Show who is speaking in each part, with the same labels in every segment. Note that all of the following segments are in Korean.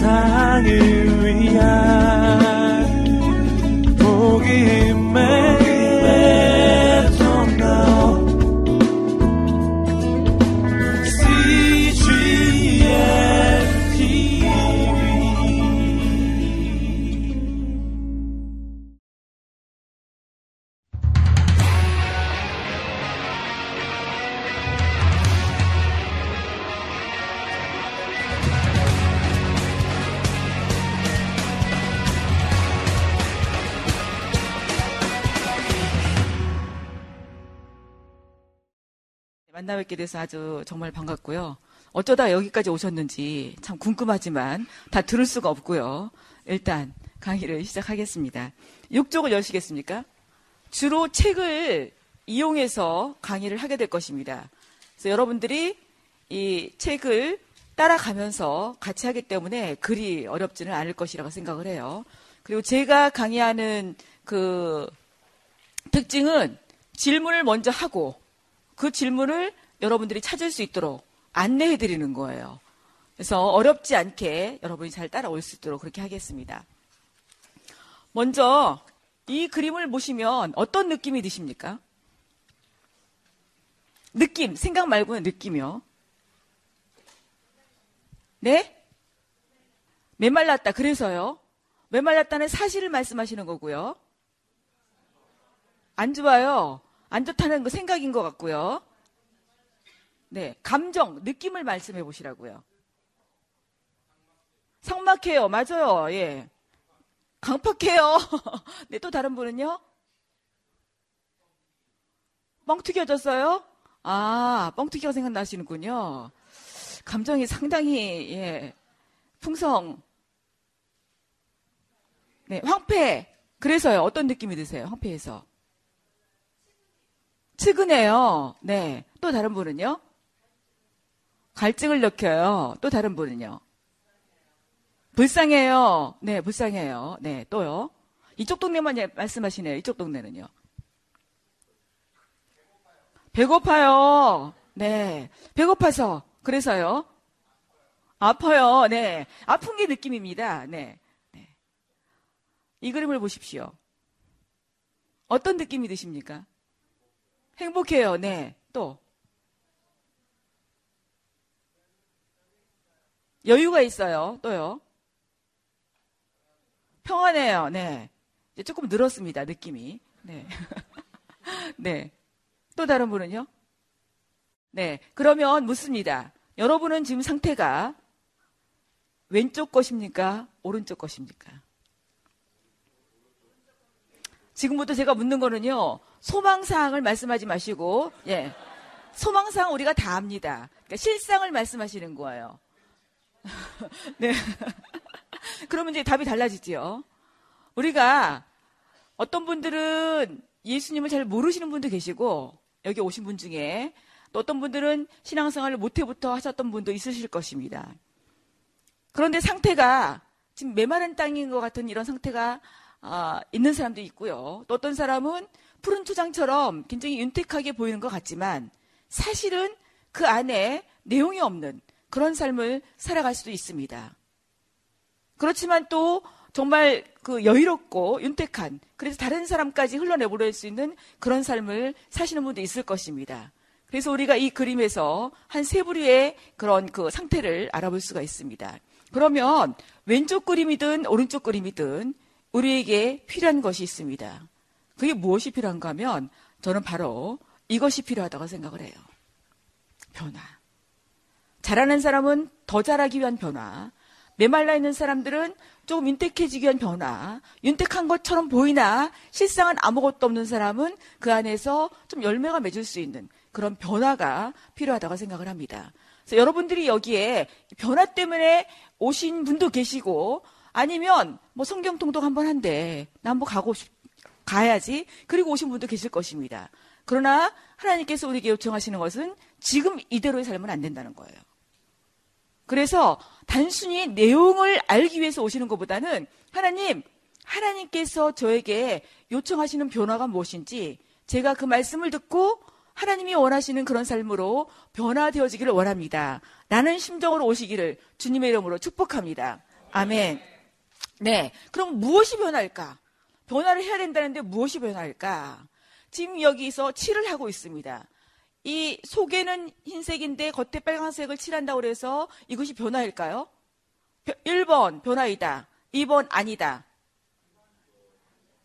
Speaker 1: 세상을 위한
Speaker 2: 만나 뵙게 돼서 아주 정말 반갑고요. 어쩌다 여기까지 오셨는지 참 궁금하지만 다 들을 수가 없고요. 일단 강의를 시작하겠습니다. 6쪽을 여시겠습니까? 주로 책을 이용해서 강의를 하게 될 것입니다. 그래서 여러분들이 이 책을 따라가면서 같이 하기 때문에 글이 어렵지는 않을 것이라고 생각을 해요. 그리고 제가 강의하는 그 특징은 질문을 먼저 하고 그 질문을 여러분들이 찾을 수 있도록 안내해 드리는 거예요. 그래서 어렵지 않게 여러분이 잘 따라올 수 있도록 그렇게 하겠습니다. 먼저 이 그림을 보시면 어떤 느낌이 드십니까? 느낌, 생각 말고는 느낌이요. 네? 메말랐다. 그래서요. 메말랐다는 사실을 말씀하시는 거고요. 안 좋아요. 안 좋다는 거 생각인 것 같고요. 네, 감정, 느낌을 말씀해 보시라고요. 상막해요. 맞아요. 예. 강팍해요. 네, 또 다른 분은요? 뻥튀겨졌어요? 아, 뻥튀기가 생각나시는군요. 감정이 상당히, 예, 풍성. 네, 황폐. 그래서요. 어떤 느낌이 드세요? 황폐해서. 측은해요. 네. 또 다른 분은요? 갈증을 느껴요. 또 다른 분은요? 불쌍해요. 네, 불쌍해요. 네, 또요. 이쪽 동네만 말씀하시네요. 이쪽 동네는요. 배고파요. 네. 배고파서. 그래서요. 아파요. 네. 아픈 게 느낌입니다. 네. 네. 이 그림을 보십시오. 어떤 느낌이 드십니까? 행복해요. 네. 또. 여유가 있어요. 또요. 평안해요. 네. 이제 조금 늘었습니다. 느낌이. 네. 네. 또 다른 분은요? 네. 그러면 묻습니다. 여러분은 지금 상태가 왼쪽 것입니까? 오른쪽 것입니까? 지금부터 제가 묻는 거는요. 소망사항을 말씀하지 마시고, 예. 소망사항 우리가 다 압니다. 그러니까 실상을 말씀하시는 거예요. 네. 그러면 이제 답이 달라지지요. 우리가 어떤 분들은 예수님을 잘 모르시는 분도 계시고, 여기 오신 분 중에 또 어떤 분들은 신앙생활을 모태부터 하셨던 분도 있으실 것입니다. 그런데 상태가 지금 메마른 땅인 것 같은 이런 상태가 어, 있는 사람도 있고요. 또 어떤 사람은 푸른 초장처럼 굉장히 윤택하게 보이는 것 같지만 사실은 그 안에 내용이 없는 그런 삶을 살아갈 수도 있습니다. 그렇지만 또 정말 그 여유롭고 윤택한 그래서 다른 사람까지 흘러내보낼 수 있는 그런 삶을 사시는 분도 있을 것입니다. 그래서 우리가 이 그림에서 한 세 부류의 그런 그 상태를 알아볼 수가 있습니다. 그러면 왼쪽 그림이든 오른쪽 그림이든 우리에게 필요한 것이 있습니다. 그게 무엇이 필요한가 하면 저는 바로 이것이 필요하다고 생각을 해요. 변화. 잘하는 사람은 더 잘하기 위한 변화. 메말라 있는 사람들은 조금 윤택해지기 위한 변화. 윤택한 것처럼 보이나 실상은 아무것도 없는 사람은 그 안에서 좀 열매가 맺을 수 있는 그런 변화가 필요하다고 생각을 합니다. 그래서 여러분들이 여기에 변화 때문에 오신 분도 계시고 아니면 뭐 성경 통독 한번 한대. 나 한번 가고 싶, 가야지. 그리고 오신 분도 계실 것입니다. 그러나 하나님께서 우리에게 요청하시는 것은 지금 이대로의 삶은 안 된다는 거예요. 그래서 단순히 내용을 알기 위해서 오시는 것보다는 하나님, 하나님께서 저에게 요청하시는 변화가 무엇인지 제가 그 말씀을 듣고 하나님이 원하시는 그런 삶으로 변화되어지기를 원합니다. 라는 심정으로 오시기를 주님의 이름으로 축복합니다. 아멘. 네. 그럼 무엇이 변할까? 변화를 해야 된다는데 무엇이 변할까? 지금 여기서 칠을 하고 있습니다. 이 속에는 흰색인데 겉에 빨간색을 칠한다고 그래서 이것이 변화일까요? 1번 변화이다. 2번 아니다.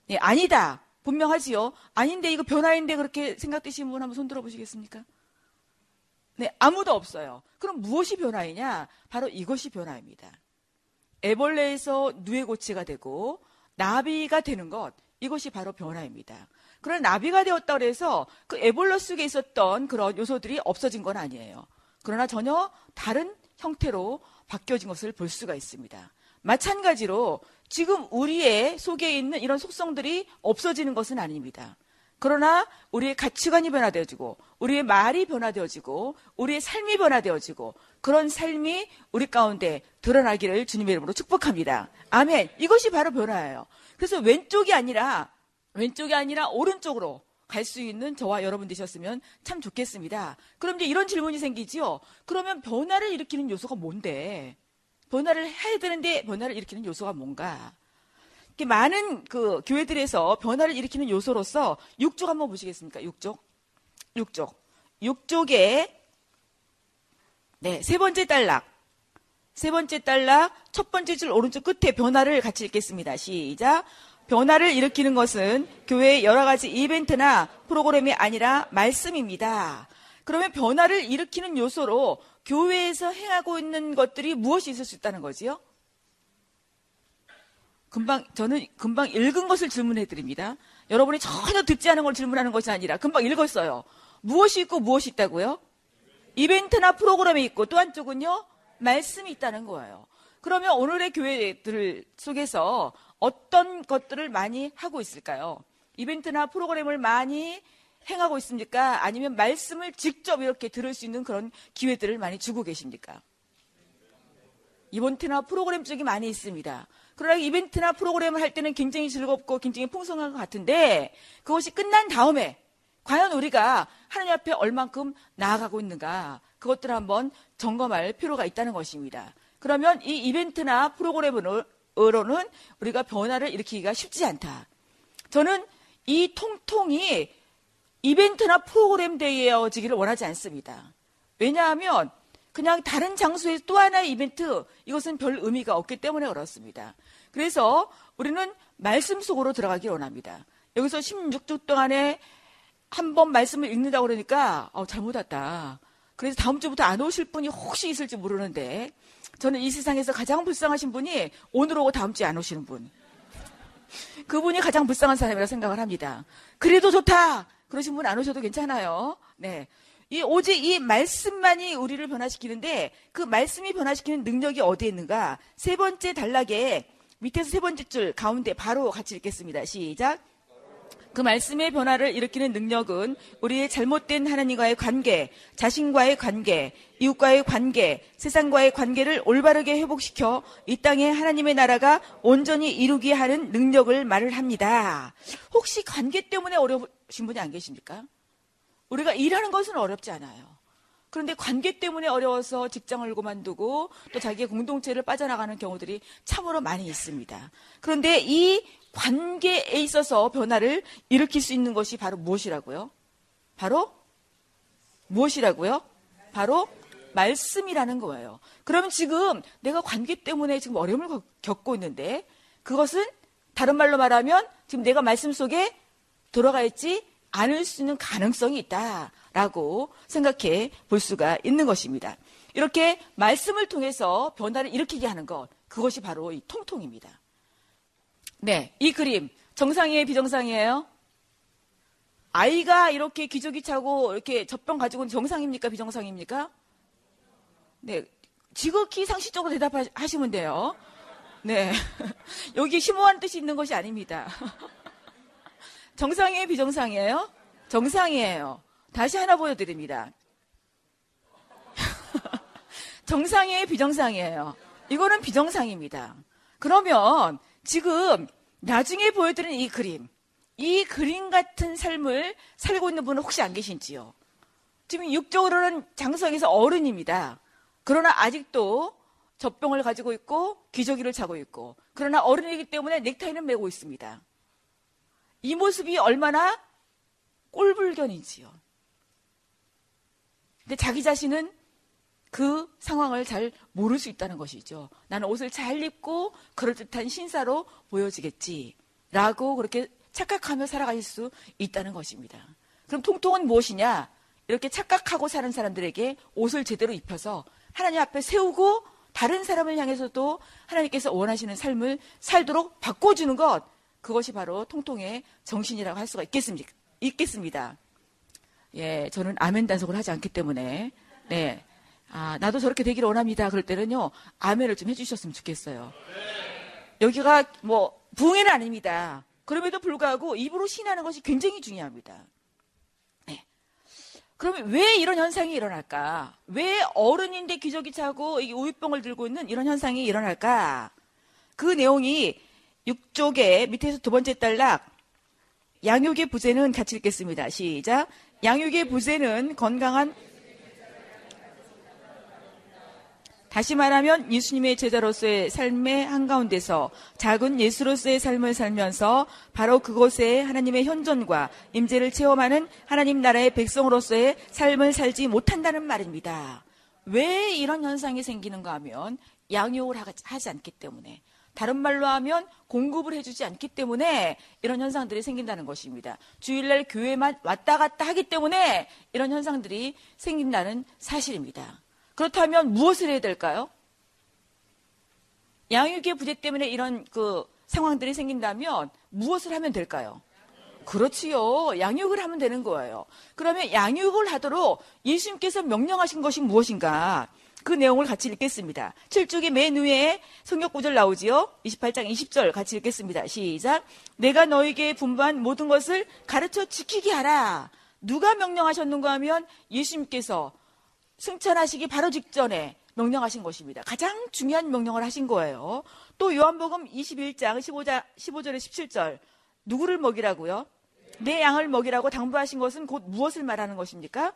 Speaker 2: 네, 아니다. 분명하지요. 아닌데 이거 변화인데 그렇게 생각되시는 분 한번 손 들어 보시겠습니까? 네, 아무도 없어요. 그럼 무엇이 변화이냐? 바로 이것이 변화입니다. 애벌레에서 누에고치가 되고 나비가 되는 것 이것이 바로 변화입니다. 그런 나비가 되었다 그래서 그 에볼러 속에 있었던 그런 요소들이 없어진 건 아니에요. 그러나 전혀 다른 형태로 바뀌어진 것을 볼 수가 있습니다. 마찬가지로 지금 우리의 속에 있는 이런 속성들이 없어지는 것은 아닙니다. 그러나 우리의 가치관이 변화되어지고 우리의 말이 변화되어지고 우리의 삶이 변화되어지고 그런 삶이 우리 가운데 드러나기를 주님의 이름으로 축복합니다. 아멘. 이것이 바로 변화예요. 그래서 왼쪽이 아니라 왼쪽이 아니라 오른쪽으로 갈 수 있는 저와 여러분 되셨으면 참 좋겠습니다. 그럼 이제 이런 질문이 생기지요. 그러면 변화를 일으키는 요소가 뭔데? 변화를 해야 되는데 변화를 일으키는 요소가 뭔가? 많은 그 교회들에서 변화를 일으키는 요소로서 육쪽 한번 보시겠습니까? 육쪽. 육쪽. 육쪽에 네, 세 번째 단락. 세 번째 단락 첫 번째 줄 오른쪽 끝에 변화를 같이 읽겠습니다. 시작. 변화를 일으키는 것은 교회의 여러 가지 이벤트나 프로그램이 아니라 말씀입니다. 그러면 변화를 일으키는 요소로 교회에서 행하고 있는 것들이 무엇이 있을 수 있다는 거지요? 금방 저는 금방 읽은 것을 질문해 드립니다. 여러분이 전혀 듣지 않은 걸 질문하는 것이 아니라 금방 읽었어요. 무엇이 있고 무엇이 있다고요? 이벤트나 프로그램이 있고 또 한쪽은요 말씀이 있다는 거예요. 그러면 오늘의 교회들 속에서 어떤 것들을 많이 하고 있을까요? 이벤트나 프로그램을 많이 행하고 있습니까? 아니면 말씀을 직접 이렇게 들을 수 있는 그런 기회들을 많이 주고 계십니까? 이벤트나 프로그램 쪽이 많이 있습니다. 그러나 이벤트나 프로그램을 할 때는 굉장히 즐겁고 굉장히 풍성한 것 같은데 그것이 끝난 다음에 과연 우리가 하나님 앞에 얼만큼 나아가고 있는가 그것들을 한번 점검할 필요가 있다는 것입니다. 그러면 이 이벤트나 프로그램으로는 우리가 변화를 일으키기가 쉽지 않다. 저는 이 통통이 이벤트나 프로그램 되어지기를 원하지 않습니다. 왜냐하면 그냥 다른 장소에 또 하나의 이벤트 이것은 별 의미가 없기 때문에 그렇습니다. 그래서 우리는 말씀 속으로 들어가기 원합니다. 여기서 16주 동안에 한 번 말씀을 읽는다고 그러니까 어, 잘못 왔다. 그래서 다음 주부터 안 오실 분이 혹시 있을지 모르는데 저는 이 세상에서 가장 불쌍하신 분이 오늘 오고 다음 주에 안 오시는 분. 그분이 가장 불쌍한 사람이라고 생각을 합니다. 그래도 좋다. 그러신 분 안 오셔도 괜찮아요. 네. 이 오직 이 말씀만이 우리를 변화시키는데 그 말씀이 변화시키는 능력이 어디에 있는가? 세 번째 단락에 밑에서 세 번째 줄 가운데 바로 같이 읽겠습니다. 시작. 그 말씀의 변화를 일으키는 능력은 우리의 잘못된 하나님과의 관계, 자신과의 관계, 이웃과의 관계, 세상과의 관계를 올바르게 회복시켜 이 땅에 하나님의 나라가 온전히 이루게 하는 능력을 말을 합니다. 혹시 관계 때문에 어려우신 분이 안 계십니까? 우리가 일하는 것은 어렵지 않아요. 그런데 관계 때문에 어려워서 직장을 그만두고 또 자기의 공동체를 빠져나가는 경우들이 참으로 많이 있습니다. 그런데 이 관계에 있어서 변화를 일으킬 수 있는 것이 바로 무엇이라고요? 바로 무엇이라고요? 바로 말씀이라는 거예요. 그러면 지금 내가 관계 때문에 지금 어려움을 겪고 있는데 그것은 다른 말로 말하면 지금 내가 말씀 속에 들어가 있지 않을 수 있는 가능성이 있다라고 생각해 볼 수가 있는 것입니다. 이렇게 말씀을 통해서 변화를 일으키게 하는 것, 그것이 바로 이 통통입니다. 네, 이 그림 정상이에요, 비정상이에요? 아이가 이렇게 기저귀 차고 이렇게 젖병 가지고 정상입니까, 비정상입니까? 네, 지극히 상식적으로 대답하시면 돼요. 네, 여기 심오한 뜻이 있는 것이 아닙니다. 정상이에요, 비정상이에요? 정상이에요. 다시 하나 보여드립니다. 정상이에요, 비정상이에요? 이거는 비정상입니다. 그러면 지금 나중에 보여드리는 이 그림, 이 그림 같은 삶을 살고 있는 분은 혹시 안 계신지요? 지금 육적으로는 장성에서 어른입니다. 그러나 아직도 젖병을 가지고 있고 기저귀를 차고 있고 그러나 어른이기 때문에 넥타이는 메고 있습니다. 이 모습이 얼마나 꼴불견이지요. 근데 자기 자신은 그 상황을 잘 모를 수 있다는 것이죠. 나는 옷을 잘 입고 그럴듯한 신사로 보여지겠지. 라고 그렇게 착각하며 살아갈 수 있다는 것입니다. 그럼 통통은 무엇이냐? 이렇게 착각하고 사는 사람들에게 옷을 제대로 입혀서 하나님 앞에 세우고 다른 사람을 향해서도 하나님께서 원하시는 삶을 살도록 바꿔주는 것, 그것이 바로 통통의 정신이라고 할 수가 있겠습니까? 있겠습니다. 예, 저는 아멘 단속을 하지 않기 때문에, 네. 아, 나도 저렇게 되기를 원합니다. 그럴 때는요, 아멘을 좀 해주셨으면 좋겠어요. 여기가 뭐, 부흥회는 아닙니다. 그럼에도 불구하고 입으로 신하는 것이 굉장히 중요합니다. 네. 그러면 왜 이런 현상이 일어날까? 왜 어른인데 기저귀 차고 이 우유병을 들고 있는 이런 현상이 일어날까? 그 내용이 6쪽에 밑에서 두 번째 단락 양육의 부재는 같이 읽겠습니다. 시작. 양육의 부재는 건강한 다시 말하면 예수님의 제자로서의 삶의 한가운데서 작은 예수로서의 삶을 살면서 바로 그곳에 하나님의 현존과 임재를 체험하는 하나님 나라의 백성으로서의 삶을 살지 못한다는 말입니다. 왜 이런 현상이 생기는가 하면 양육을 하지 않기 때문에 다른 말로 하면 공급을 해주지 않기 때문에 이런 현상들이 생긴다는 것입니다. 주일날 교회만 왔다 갔다 하기 때문에 이런 현상들이 생긴다는 사실입니다. 그렇다면 무엇을 해야 될까요? 양육의 부재 때문에 이런 그 상황들이 생긴다면 무엇을 하면 될까요? 그렇지요. 양육을 하면 되는 거예요. 그러면 양육을 하도록 예수님께서 명령하신 것이 무엇인가? 그 내용을 같이 읽겠습니다. 7쪽의 맨 위에 성역 구절 나오지요. 28장 20절 같이 읽겠습니다. 시작. 내가 너에게 분부한 모든 것을 가르쳐 지키게 하라. 누가 명령하셨는가 하면 예수님께서 승천하시기 바로 직전에 명령하신 것입니다. 가장 중요한 명령을 하신 거예요. 또 요한복음 21장 15자, 15절에 17절 누구를 먹이라고요? 내 양을 먹이라고 당부하신 것은 곧 무엇을 말하는 것입니까?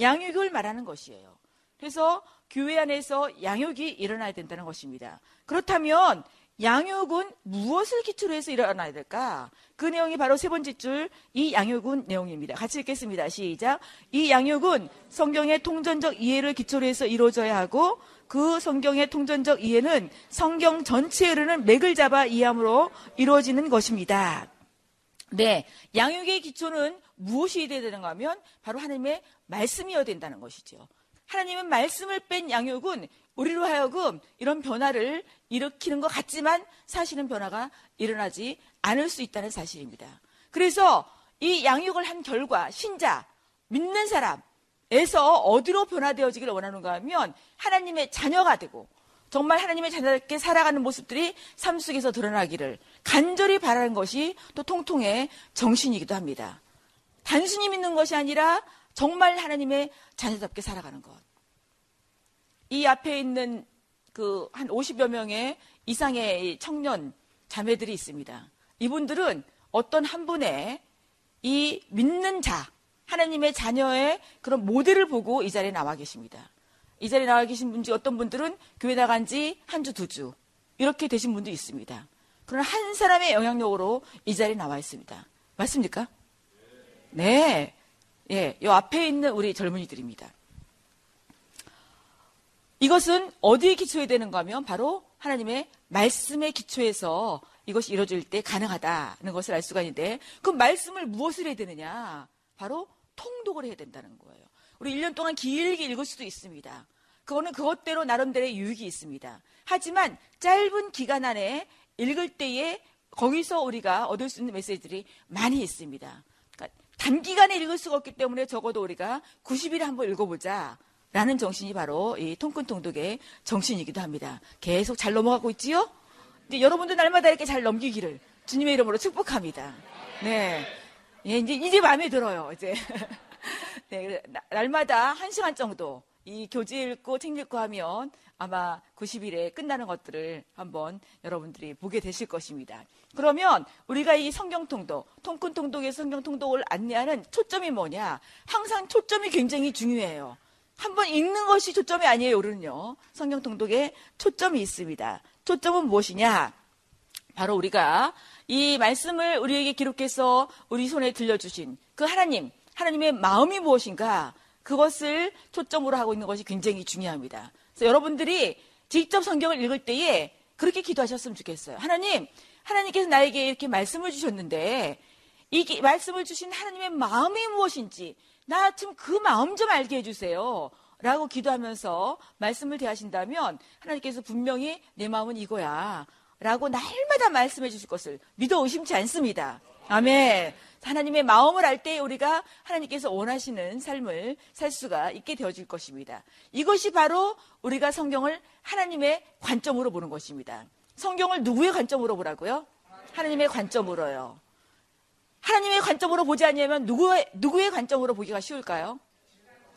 Speaker 2: 양육을 말하는 것이에요. 그래서 교회 안에서 양육이 일어나야 된다는 것입니다. 그렇다면 양육은 무엇을 기초로 해서 일어나야 될까? 그 내용이 바로 세 번째 줄 이 양육은 내용입니다. 같이 읽겠습니다. 시작. 이 양육은 성경의 통전적 이해를 기초로 해서 이루어져야 하고 그 성경의 통전적 이해는 성경 전체를 맥을 잡아 이해함으로 이루어지는 것입니다. 네, 양육의 기초는 무엇이 되야 되는가 하면 바로 하나님의 말씀이어야 된다는 것이죠. 하나님은 말씀을 뺀 양육은 우리로 하여금 이런 변화를 일으키는 것 같지만 사실은 변화가 일어나지 않을 수 있다는 사실입니다. 그래서 이 양육을 한 결과 신자, 믿는 사람에서 어디로 변화되어지기를 원하는가 하면 하나님의 자녀가 되고 정말 하나님의 자녀답게 살아가는 모습들이 삶 속에서 드러나기를 간절히 바라는 것이 또 통통의 정신이기도 합니다. 단순히 믿는 것이 아니라 정말 하나님의 자녀답게 살아가는 것. 이 앞에 있는 그 한 50여 명의 이상의 청년 자매들이 있습니다. 이분들은 어떤 한 분의 이 믿는 자, 하나님의 자녀의 그런 모델을 보고 이 자리에 나와 계십니다. 이 자리에 나와 계신 분중 어떤 분들은 교회 나간 지 한 주, 두 주, 이렇게 되신 분도 있습니다. 그러나 한 사람의 영향력으로 이 자리에 나와 있습니다. 맞습니까? 네. 예, 이 앞에 있는 우리 젊은이들입니다. 이것은 어디에 기초해야 되는가 하면 바로 하나님의 말씀의 기초에서 이것이 이루어질 때 가능하다는 것을 알 수가 있는데 그 말씀을 무엇을 해야 되느냐? 바로 통독을 해야 된다는 거예요. 우리 1년 동안 길게 읽을 수도 있습니다. 그거는 그것대로 나름대로의 유익이 있습니다. 하지만 짧은 기간 안에 읽을 때에 거기서 우리가 얻을 수 있는 메시지들이 많이 있습니다. 그러니까 단기간에 읽을 수가 없기 때문에 적어도 우리가 90일에 한번 읽어보자. 라는 정신이 바로 이 통큰통독의 정신이기도 합니다. 계속 잘 넘어가고 있지요? 근데 여러분도 날마다 이렇게 잘 넘기기를 주님의 이름으로 축복합니다. 네. 예, 이제, 이제 마음에 들어요, 이제. 네, 날마다 한 시간 정도 이 교재 읽고 책 읽고 하면 아마 90일에 끝나는 것들을 한번 여러분들이 보게 되실 것입니다. 그러면 우리가 이 성경통독, 통큰통독의 성경통독을 안내하는 초점이 뭐냐? 항상 초점이 굉장히 중요해요. 한번 읽는 것이 초점이 아니에요, 오늘은요. 성경 통독에 초점이 있습니다. 초점은 무엇이냐? 바로 우리가 이 말씀을 우리에게 기록해서 우리 손에 들려주신 그 하나님, 하나님의 마음이 무엇인가? 그것을 초점으로 하고 있는 것이 굉장히 중요합니다. 그래서 여러분들이 직접 성경을 읽을 때에 그렇게 기도하셨으면 좋겠어요. 하나님, 하나님께서 나에게 이렇게 말씀을 주셨는데 이 말씀을 주신 하나님의 마음이 무엇인지 나 좀 그 마음 좀 알게 해주세요. 라고 기도하면서 말씀을 대하신다면 하나님께서 분명히 내 마음은 이거야. 라고 날마다 말씀해 주실 것을 믿어 의심치 않습니다. 아멘. 하나님의 마음을 알 때 우리가 하나님께서 원하시는 삶을 살 수가 있게 되어질 것입니다. 이것이 바로 우리가 성경을 하나님의 관점으로 보는 것입니다. 성경을 누구의 관점으로 보라고요? 하나님의 관점으로요. 하나님의 관점으로 보지 않으면 누구의, 누구의 관점으로 보기가 쉬울까요?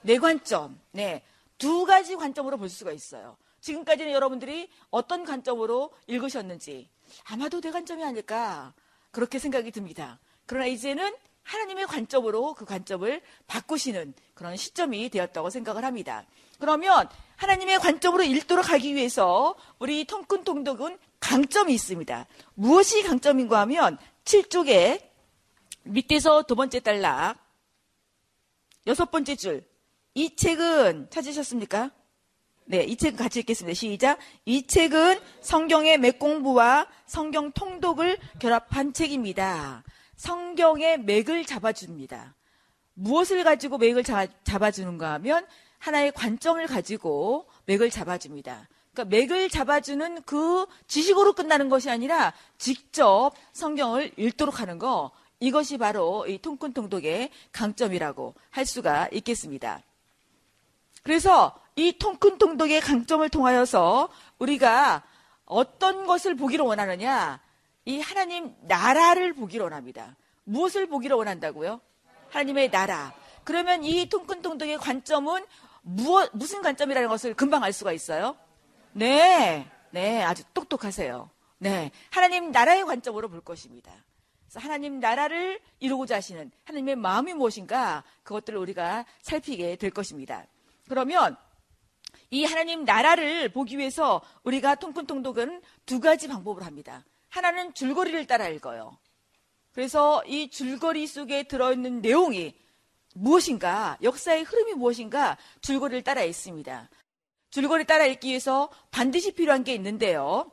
Speaker 2: 내 관점. 네. 두 가지 관점으로 볼 수가 있어요. 지금까지는 여러분들이 어떤 관점으로 읽으셨는지 아마도 내 관점이 아닐까 그렇게 생각이 듭니다. 그러나 이제는 하나님의 관점으로 그 관점을 바꾸시는 그런 시점이 되었다고 생각을 합니다. 그러면 하나님의 관점으로 읽도록 하기 위해서 우리 통큰 통독은 강점이 있습니다. 무엇이 강점인가 하면 7쪽에 밑에서 두 번째 단락 여섯 번째 줄 이 책은 찾으셨습니까? 네, 이책 같이 읽겠습니다. 시작. 이 책은 성경의 맥공부와 성경 통독을 결합한 책입니다. 성경의 맥을 잡아줍니다. 무엇을 가지고 맥을 잡아주는가 하면 하나의 관점을 가지고 맥을 잡아줍니다. 그러니까 맥을 잡아주는 그 지식으로 끝나는 것이 아니라 직접 성경을 읽도록 하는 거 이것이 바로 이 통큰 통독의 강점이라고 할 수가 있겠습니다. 그래서 이 통큰 통독의 강점을 통하여서 우리가 어떤 것을 보기를 원하느냐? 이 하나님 나라를 보기를 원합니다. 무엇을 보기를 원한다고요? 하나님의 나라. 그러면 이 통큰 통독의 관점은 무엇, 무슨 관점이라는 것을 금방 알 수가 있어요? 네. 네. 아주 똑똑하세요. 네. 하나님 나라의 관점으로 볼 것입니다. 하나님 나라를 이루고자 하시는 하나님의 마음이 무엇인가 그것들을 우리가 살피게 될 것입니다. 그러면 이 하나님 나라를 보기 위해서 우리가 통큰통독은 두 가지 방법을 합니다. 하나는 줄거리를 따라 읽어요. 그래서 이 줄거리 속에 들어있는 내용이 무엇인가, 역사의 흐름이 무엇인가 줄거리를 따라 읽습니다. 줄거리 따라 읽기 위해서 반드시 필요한 게 있는데요.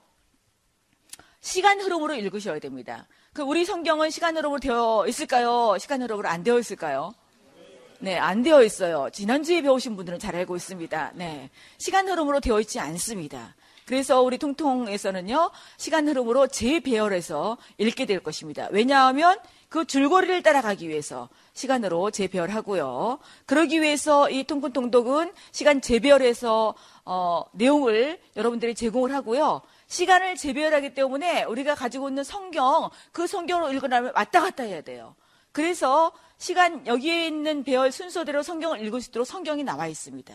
Speaker 2: 시간 흐름으로 읽으셔야 됩니다. 그 우리 성경은 시간 흐름으로 되어 있을까요? 시간 흐름으로 안 되어 있을까요? 네, 안 되어 있어요. 지난주에 배우신 분들은 잘 알고 있습니다. 네. 시간 흐름으로 되어 있지 않습니다. 그래서 우리 통통에서는요, 시간 흐름으로 재배열해서 읽게 될 것입니다. 왜냐하면 그 줄거리를 따라가기 위해서 시간으로 재배열하고요. 그러기 위해서 이 통근통독은 시간 재배열해서 어, 내용을 여러분들이 제공을 하고요. 시간을 재배열하기 때문에 우리가 가지고 있는 성경, 그 성경을 읽으려면 왔다 갔다 해야 돼요. 그래서 시간 여기에 있는 배열 순서대로 성경을 읽을 수 있도록 성경이 나와 있습니다.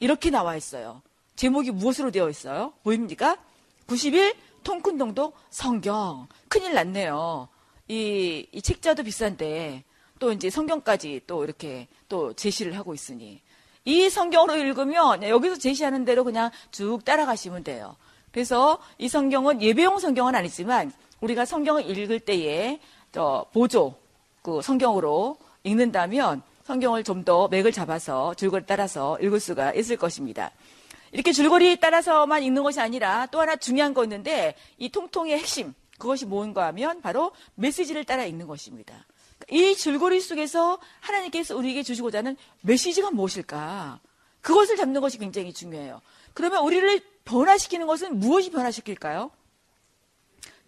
Speaker 2: 이렇게 나와 있어요. 제목이 무엇으로 되어 있어요? 보입니까? 91 통큰동도 성경. 큰일 났네요. 이, 이 책자도 비싼데 또 이제 성경까지 또 이렇게 또 제시를 하고 있으니 이 성경으로 읽으면 여기서 제시하는 대로 그냥 쭉 따라가시면 돼요. 그래서 이 성경은 예배용 성경은 아니지만 우리가 성경을 읽을 때에 저 보조 그 성경으로 읽는다면 성경을 좀 더 맥을 잡아서 줄거리 따라서 읽을 수가 있을 것입니다. 이렇게 줄거리 따라서만 읽는 것이 아니라 또 하나 중요한 거 있는데 이 통통의 핵심 그것이 뭔가 하면 바로 메시지를 따라 읽는 것입니다. 이 줄거리 속에서 하나님께서 우리에게 주시고자 하는 메시지가 무엇일까? 그것을 잡는 것이 굉장히 중요해요. 그러면 우리를 변화시키는 것은 무엇이 변화시킬까요?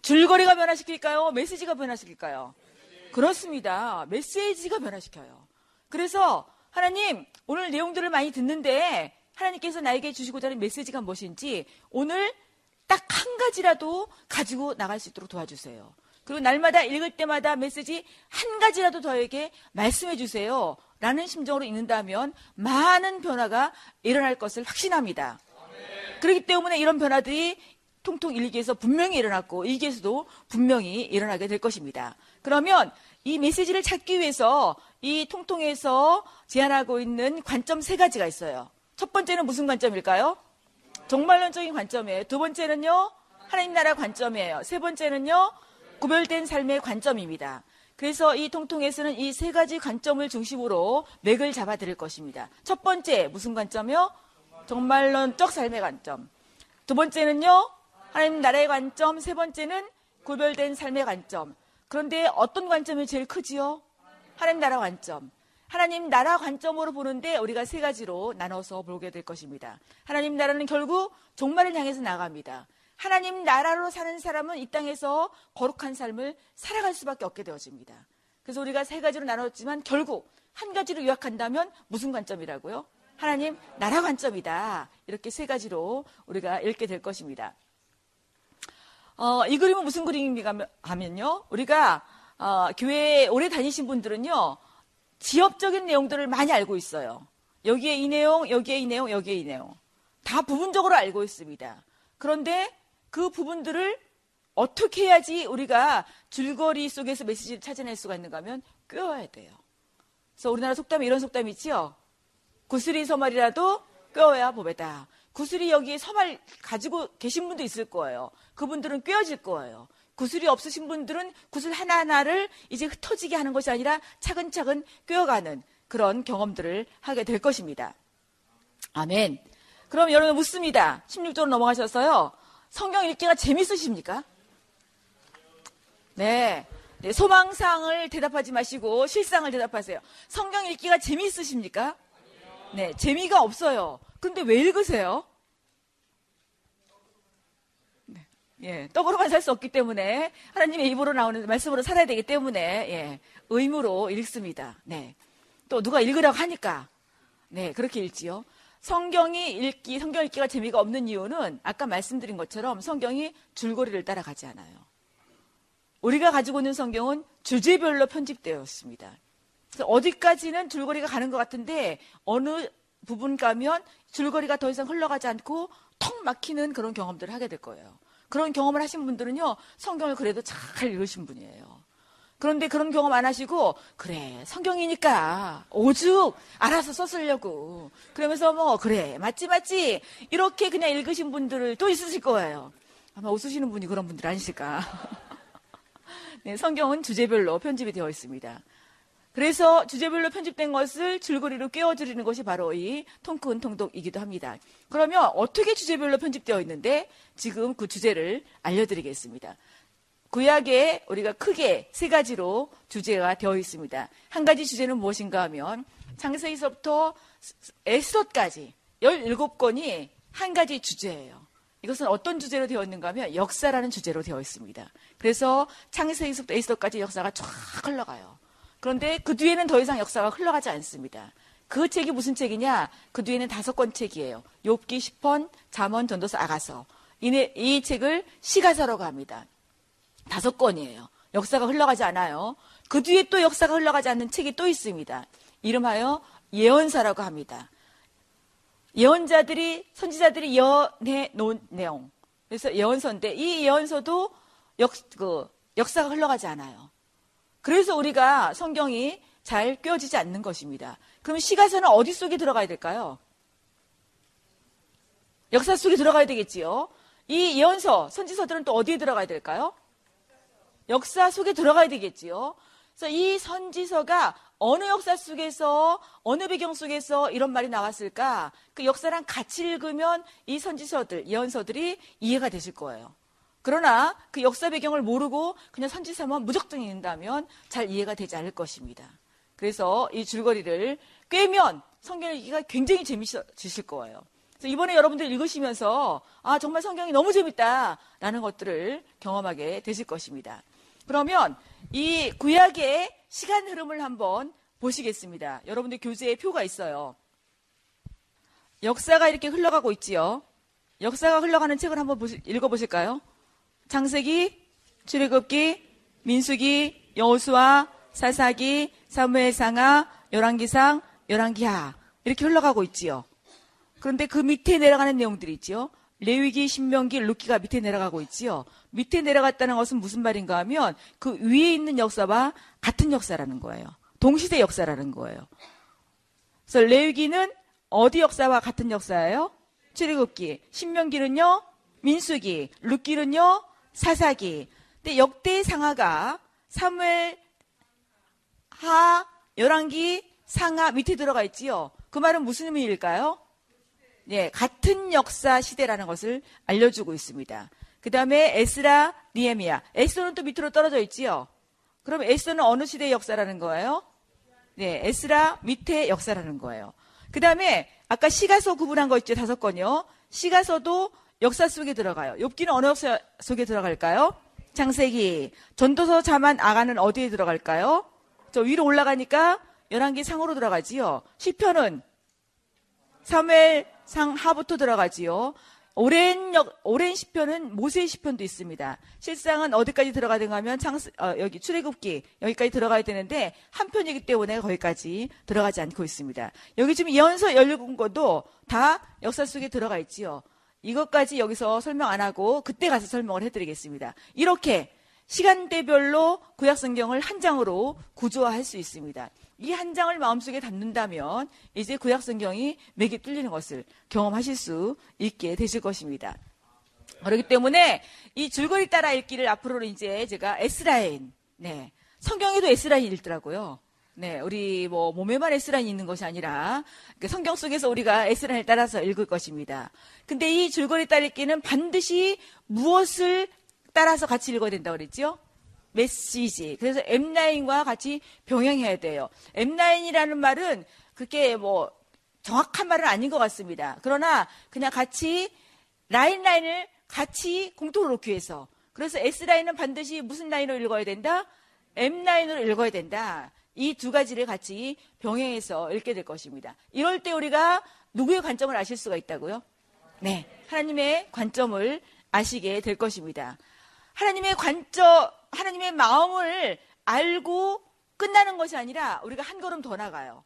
Speaker 2: 줄거리가 변화시킬까요? 메시지가 변화시킬까요? 그렇습니다. 메시지가 변화시켜요. 그래서 하나님 오늘 내용들을 많이 듣는데 하나님께서 나에게 주시고자 하는 메시지가 무엇인지 오늘 딱 한 가지라도 가지고 나갈 수 있도록 도와주세요. 그리고 날마다 읽을 때마다 메시지 한 가지라도 저에게 말씀해 주세요. 라는 심정으로 읽는다면 많은 변화가 일어날 것을 확신합니다. 그렇기 때문에 이런 변화들이 통통 일기에서 분명히 일어났고 일기에서도 분명히 일어나게 될 것입니다. 그러면 이 메시지를 찾기 위해서 이 통통에서 제안하고 있는 관점 세 가지가 있어요. 첫 번째는 무슨 관점일까요? 종말론적인 관점이에요. 두 번째는요, 하나님 나라 관점이에요. 세 번째는요, 구별된 삶의 관점입니다. 그래서 이 통통에서는 이 세 가지 관점을 중심으로 맥을 잡아 드릴 것입니다. 첫 번째, 무슨 관점이요? 종말론적 삶의 관점. 두 번째는요, 하나님 나라의 관점. 세 번째는 구별된 삶의 관점. 그런데 어떤 관점이 제일 크지요? 하나님 나라 관점. 하나님 나라 관점으로 보는데 우리가 세 가지로 나눠서 보게 될 것입니다. 하나님 나라는 결국 종말을 향해서 나갑니다. 하나님 나라로 사는 사람은 이 땅에서 거룩한 삶을 살아갈 수밖에 없게 되어집니다. 그래서 우리가 세 가지로 나눴지만 결국 한 가지로 요약한다면 무슨 관점이라고요? 하나님 나라 관점이다. 이렇게 세 가지로 우리가 읽게 될 것입니다. 어, 이 그림은 무슨 그림인가 하면요. 우리가 어, 교회 오래 다니신 분들은요. 지엽적인 내용들을 많이 알고 있어요. 여기에 이 내용, 여기에 이 내용, 여기에 이 내용. 다 부분적으로 알고 있습니다. 그런데 그 부분들을 어떻게 해야지 우리가 줄거리 속에서 메시지를 찾아낼 수가 있는가 하면 꿰어야 돼요. 그래서 우리나라 속담에 이런 속담이 있죠. 구슬이 서말이라도 꿰어야 보배다. 구슬이 여기에 서말 가지고 계신 분도 있을 거예요. 그분들은 꿰어질 거예요. 구슬이 없으신 분들은 구슬 하나하나를 이제 흩어지게 하는 것이 아니라 차근차근 꿰어가는 그런 경험들을 하게 될 것입니다. 아멘. 그럼 여러분 묻습니다. 16절로 넘어가셔서요. 성경 읽기가 재밌으십니까? 네. 네. 소망상을 대답하지 마시고 실상을 대답하세요. 성경 읽기가 재미있으십니까? 네. 재미가 없어요. 근데 왜 읽으세요? 네. 예, 떡으로만 살 수 없기 때문에 하나님의 입으로 나오는 말씀으로 살아야 되기 때문에 예, 의무로 읽습니다. 네. 또 누가 읽으라고 하니까 네, 그렇게 읽지요. 성경이 읽기, 성경 읽기가 재미가 없는 이유는 아까 말씀드린 것처럼 성경이 줄거리를 따라가지 않아요. 우리가 가지고 있는 성경은 주제별로 편집되어 있습니다. 어디까지는 줄거리가 가는 것 같은데 어느 부분 가면 줄거리가 더 이상 흘러가지 않고 턱 막히는 그런 경험들을 하게 될 거예요. 그런 경험을 하신 분들은요, 성경을 그래도 잘 읽으신 분이에요. 그런데 그런 경험 안 하시고, 그래, 성경이니까 오죽 알아서 썼으려고. 그러면서 뭐, 그래, 맞지, 맞지. 이렇게 그냥 읽으신 분들을 또 있으실 거예요. 아마 웃으시는 분이 그런 분들 아니실까. 네, 성경은 주제별로 편집이 되어 있습니다. 그래서 주제별로 편집된 것을 줄거리로 깨워드리는 것이 바로 이 통큰 통독이기도 합니다. 그러면 어떻게 주제별로 편집되어 있는데 지금 그 주제를 알려드리겠습니다. 구약에 우리가 크게 세 가지로 주제가 되어 있습니다. 한 가지 주제는 무엇인가 하면 창세기서부터 에스더까지 17권이 한 가지 주제예요. 이것은 어떤 주제로 되어 있는가 하면 역사라는 주제로 되어 있습니다. 그래서 창세기서부터 에스더까지 역사가 쫙 흘러가요. 그런데 그 뒤에는 더 이상 역사가 흘러가지 않습니다. 그 책이 무슨 책이냐? 그 뒤에는 다섯 권 책이에요. 욥기, 시편, 잠언, 전도서, 아가서. 이, 이 책을 시가서라고 합니다. 다섯 권이에요. 역사가 흘러가지 않아요. 그 뒤에 또 역사가 흘러가지 않는 책이 또 있습니다. 이름하여 예언사라고 합니다. 예언자들이 선지자들이 예언해 놓은 내용. 그래서 예언서인데 이 예언서도 역, 그, 역사가 흘러가지 않아요. 그래서 우리가 성경이 잘 꿰어지지 않는 것입니다. 그럼 시가서는 어디 속에 들어가야 될까요? 역사 속에 들어가야 되겠지요. 이 예언서, 선지서들은 또 어디에 들어가야 될까요? 역사 속에 들어가야 되겠지요. 그래서 이 선지서가 어느 역사 속에서 어느 배경 속에서 이런 말이 나왔을까? 그 역사랑 같이 읽으면 이 선지서들, 예언서들이 이해가 되실 거예요. 그러나 그 역사 배경을 모르고 그냥 선지서만 무적등 읽는다면 잘 이해가 되지 않을 것입니다. 그래서 이 줄거리를 꿰면 성경 읽기가 굉장히 재미있으실 거예요. 그래서 이번에 여러분들 읽으시면서 아 정말 성경이 너무 재밌다라는 것들을 경험하게 되실 것입니다. 그러면 이 구약의 시간 흐름을 한번 보시겠습니다. 여러분들 교재에 표가 있어요. 역사가 이렇게 흘러가고 있지요. 역사가 흘러가는 책을 한번 보시, 읽어보실까요? 창세기, 출애굽기, 민수기, 여호수아, 사사기, 사무엘상하, 열왕기상, 열왕기하 이렇게 흘러가고 있지요. 그런데 그 밑에 내려가는 내용들이 있지요. 레위기, 신명기, 루키가 밑에 내려가고 있지요. 밑에 내려갔다는 것은 무슨 말인가 하면 그 위에 있는 역사와 같은 역사라는 거예요. 동시대 역사라는 거예요. 그래서 레위기는 어디 역사와 같은 역사예요? 출애굽기. 신명기는요? 민수기. 룻기는요? 사사기. 근데 역대 상하가 사무엘 하 열왕기 상하 밑에 들어가 있지요. 그 말은 무슨 의미일까요? 예, 같은 역사 시대라는 것을 알려주고 있습니다. 그 다음에 에스라, 니에미야. 에스더는 또 밑으로 떨어져 있지요. 그럼 에스더는 어느 시대의 역사라는 거예요? 네, 에스라 밑에 역사라는 거예요. 그 다음에 아까 시가서 구분한 거 있죠, 다섯 건요. 시가서도 역사 속에 들어가요. 욥기는 어느 역사 속에 들어갈까요? 창세기. 전도서 자만 아가는 어디에 들어갈까요? 저 위로 올라가니까 열한기 상으로 들어가지요. 시편은 사무엘 상 하부터 들어가지요. 오랜 역, 오랜 시편은 모세의 시편도 있습니다. 실상은 어디까지 들어가야 되는가 하면 창스, 어, 여기 출애굽기 여기까지 들어가야 되는데 한 편이기 때문에 거기까지 들어가지 않고 있습니다. 여기 지금 예언서 17권도 다 역사 속에 들어가 있지요. 이것까지 여기서 설명 안 하고 그때 가서 설명을 해드리겠습니다. 이렇게 시간대별로 구약 성경을 한 장으로 구조화할 수 있습니다. 이 한 장을 마음속에 담는다면 이제 구약 성경이 맥이 뚫리는 것을 경험하실 수 있게 되실 것입니다. 그렇기 때문에 이 줄거리 따라 읽기를 앞으로는 이제 제가 S라인, 네. 성경에도 S라인이 있더라고요. 네, 우리 뭐 몸에만 S라인이 있는 것이 아니라 성경 속에서 우리가 S라인을 따라서 읽을 것입니다. 근데 이 줄거리 따라 읽기는 반드시 무엇을 따라서 같이 읽어야 된다고 그랬죠? 메시지. 그래서 M9과 같이 병행해야 돼요. M9이라는 말은 그게 뭐 정확한 말은 아닌 것 같습니다. 그러나 그냥 같이 라인 라인을 같이 공통으로 놓기 위해서. 그래서 S라인은 반드시 무슨 라인으로 읽어야 된다? M9으로 읽어야 된다. 이 두 가지를 같이 병행해서 읽게 될 것입니다. 이럴 때 우리가 누구의 관점을 아실 수가 있다고요? 네. 하나님의 관점을 아시게 될 것입니다. 하나님의 관점, 하나님의 마음을 알고 끝나는 것이 아니라 우리가 한 걸음 더 나가요.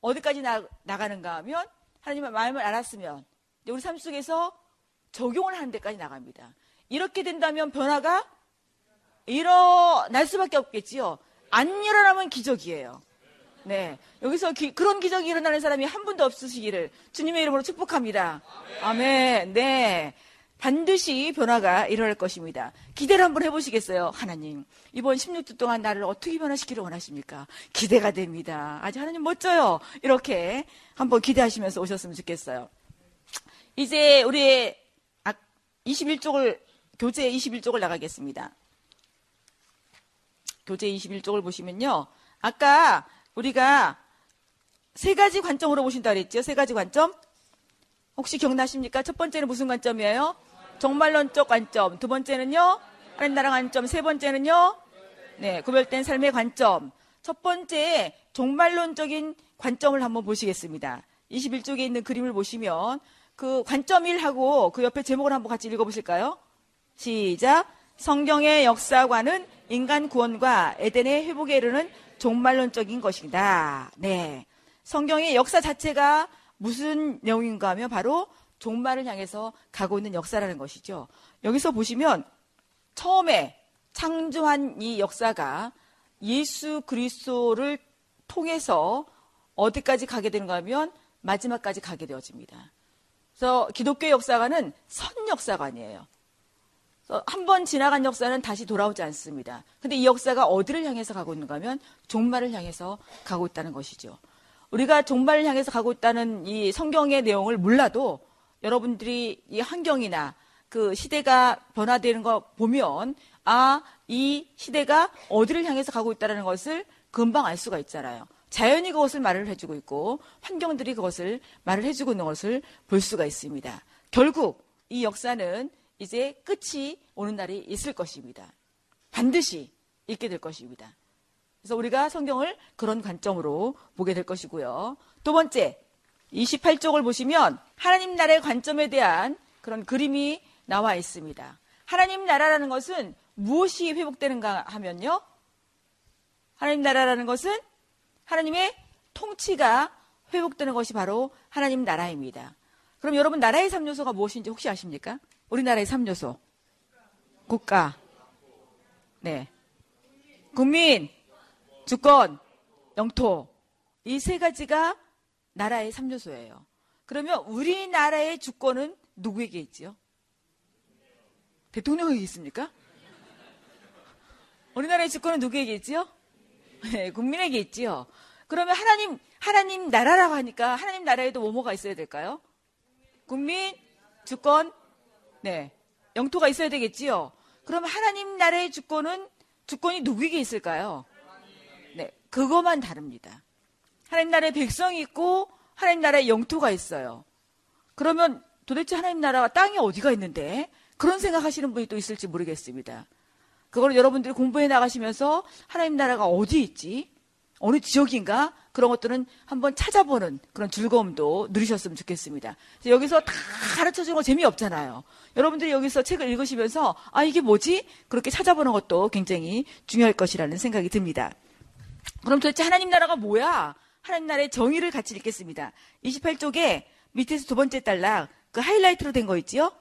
Speaker 2: 어디까지 나, 나가는가 하면 하나님의 마음을 알았으면 우리 삶 속에서 적용을 하는 데까지 나갑니다. 이렇게 된다면 변화가 일어날 수밖에 없겠지요. 안 일어나면 기적이에요. 네. 여기서 기, 그런 기적이 일어나는 사람이 한 분도 없으시기를 주님의 이름으로 축복합니다. 아멘. 네. 반드시 변화가 일어날 것입니다. 기대를 한번 해보시겠어요? 하나님, 이번 16주 동안 나를 어떻게 변화시키를 원하십니까? 기대가 됩니다. 아주 하나님 멋져요. 이렇게 한번 기대하시면서 오셨으면 좋겠어요. 이제 우리 21쪽을, 교재 21쪽을 나가겠습니다. 교재 21쪽을 보시면요. 아까 우리가 세 가지 관점으로 보신다 그랬죠? 세 가지 관점? 혹시 기억나십니까? 첫 번째는 무슨 관점이에요? 정말론적 관점. 두 번째는요? 하나님 나라 관점. 세 번째는요? 네, 구별된 삶의 관점. 첫 번째, 종말론적인 관점을 한번 보시겠습니다. 21쪽에 있는 그림을 보시면 그 관점 1하고 그 옆에 제목을 한번 같이 읽어보실까요? 시작. 성경의 역사관은 인간 구원과 에덴의 회복에 이르는 종말론적인 것이다. 네. 성경의 역사 자체가 무슨 내용인가 하면 바로 종말을 향해서 가고 있는 역사라는 것이죠. 여기서 보시면 처음에 창조한 이 역사가 예수 그리스도를 통해서 어디까지 가게 되는가 하면 마지막까지 가게 되어집니다. 그래서 기독교 역사관은 선 역사관이에요. 한 번 지나간 역사는 다시 돌아오지 않습니다. 근데 이 역사가 어디를 향해서 가고 있는가 하면 종말을 향해서 가고 있다는 것이죠. 우리가 종말을 향해서 가고 있다는 이 성경의 내용을 몰라도 여러분들이 이 환경이나 그 시대가 변화되는 거 보면 아, 이 시대가 어디를 향해서 가고 있다는 것을 금방 알 수가 있잖아요. 자연이 그것을 말을 해주고 있고 환경들이 그것을 말을 해주고 있는 것을 볼 수가 있습니다. 결국 이 역사는 이제 끝이 오는 날이 있을 것입니다. 반드시 있게 될 것입니다. 그래서 우리가 성경을 그런 관점으로 보게 될 것이고요. 두 번째, 28쪽을 보시면 하나님 나라의 관점에 대한 그런 그림이 나와 있습니다. 하나님 나라라는 것은 무엇이 회복되는가 하면요. 하나님 나라라는 것은 하나님의 통치가 회복되는 것이 바로 하나님 나라입니다. 그럼 여러분 나라의 3요소가 무엇인지 혹시 아십니까? 우리나라의 3요소. 국가. 네. 국민, 주권, 영토. 이 세 가지가 나라의 3요소예요. 그러면 우리나라의 주권은 누구에게 있지요? 대통령에게 있습니까? 우리나라의 주권은 누구에게 있지요? 네, 국민에게 있지요. 그러면 하나님, 하나님 나라라고 하니까 하나님 나라에도 뭐뭐가 있어야 될까요? 국민, 주권, 네. 영토가 있어야 되겠지요. 그럼 하나님 나라의 주권은 주권이 누구에게 있을까요? 네. 그것만 다릅니다. 하나님 나라의 백성이 있고 하나님 나라의 영토가 있어요. 그러면 도대체 하나님 나라가 땅이 어디가 있는데 그런 생각하시는 분이 또 있을지 모르겠습니다. 그걸 여러분들이 공부해 나가시면서 하나님 나라가 어디 있지? 어느 지역인가? 그런 것들은 한번 찾아보는 그런 즐거움도 누리셨으면 좋겠습니다. 여기서 다 가르쳐 주는 거 재미없잖아요. 여러분들이 여기서 책을 읽으시면서 아, 이게 뭐지? 그렇게 찾아보는 것도 굉장히 중요할 것이라는 생각이 듭니다. 그럼 도대체 하나님 나라가 뭐야? 하나님 나라의 정의를 같이 읽겠습니다. 28쪽에 밑에서 두 번째 단락 그 하이라이트로 된 거 있지요?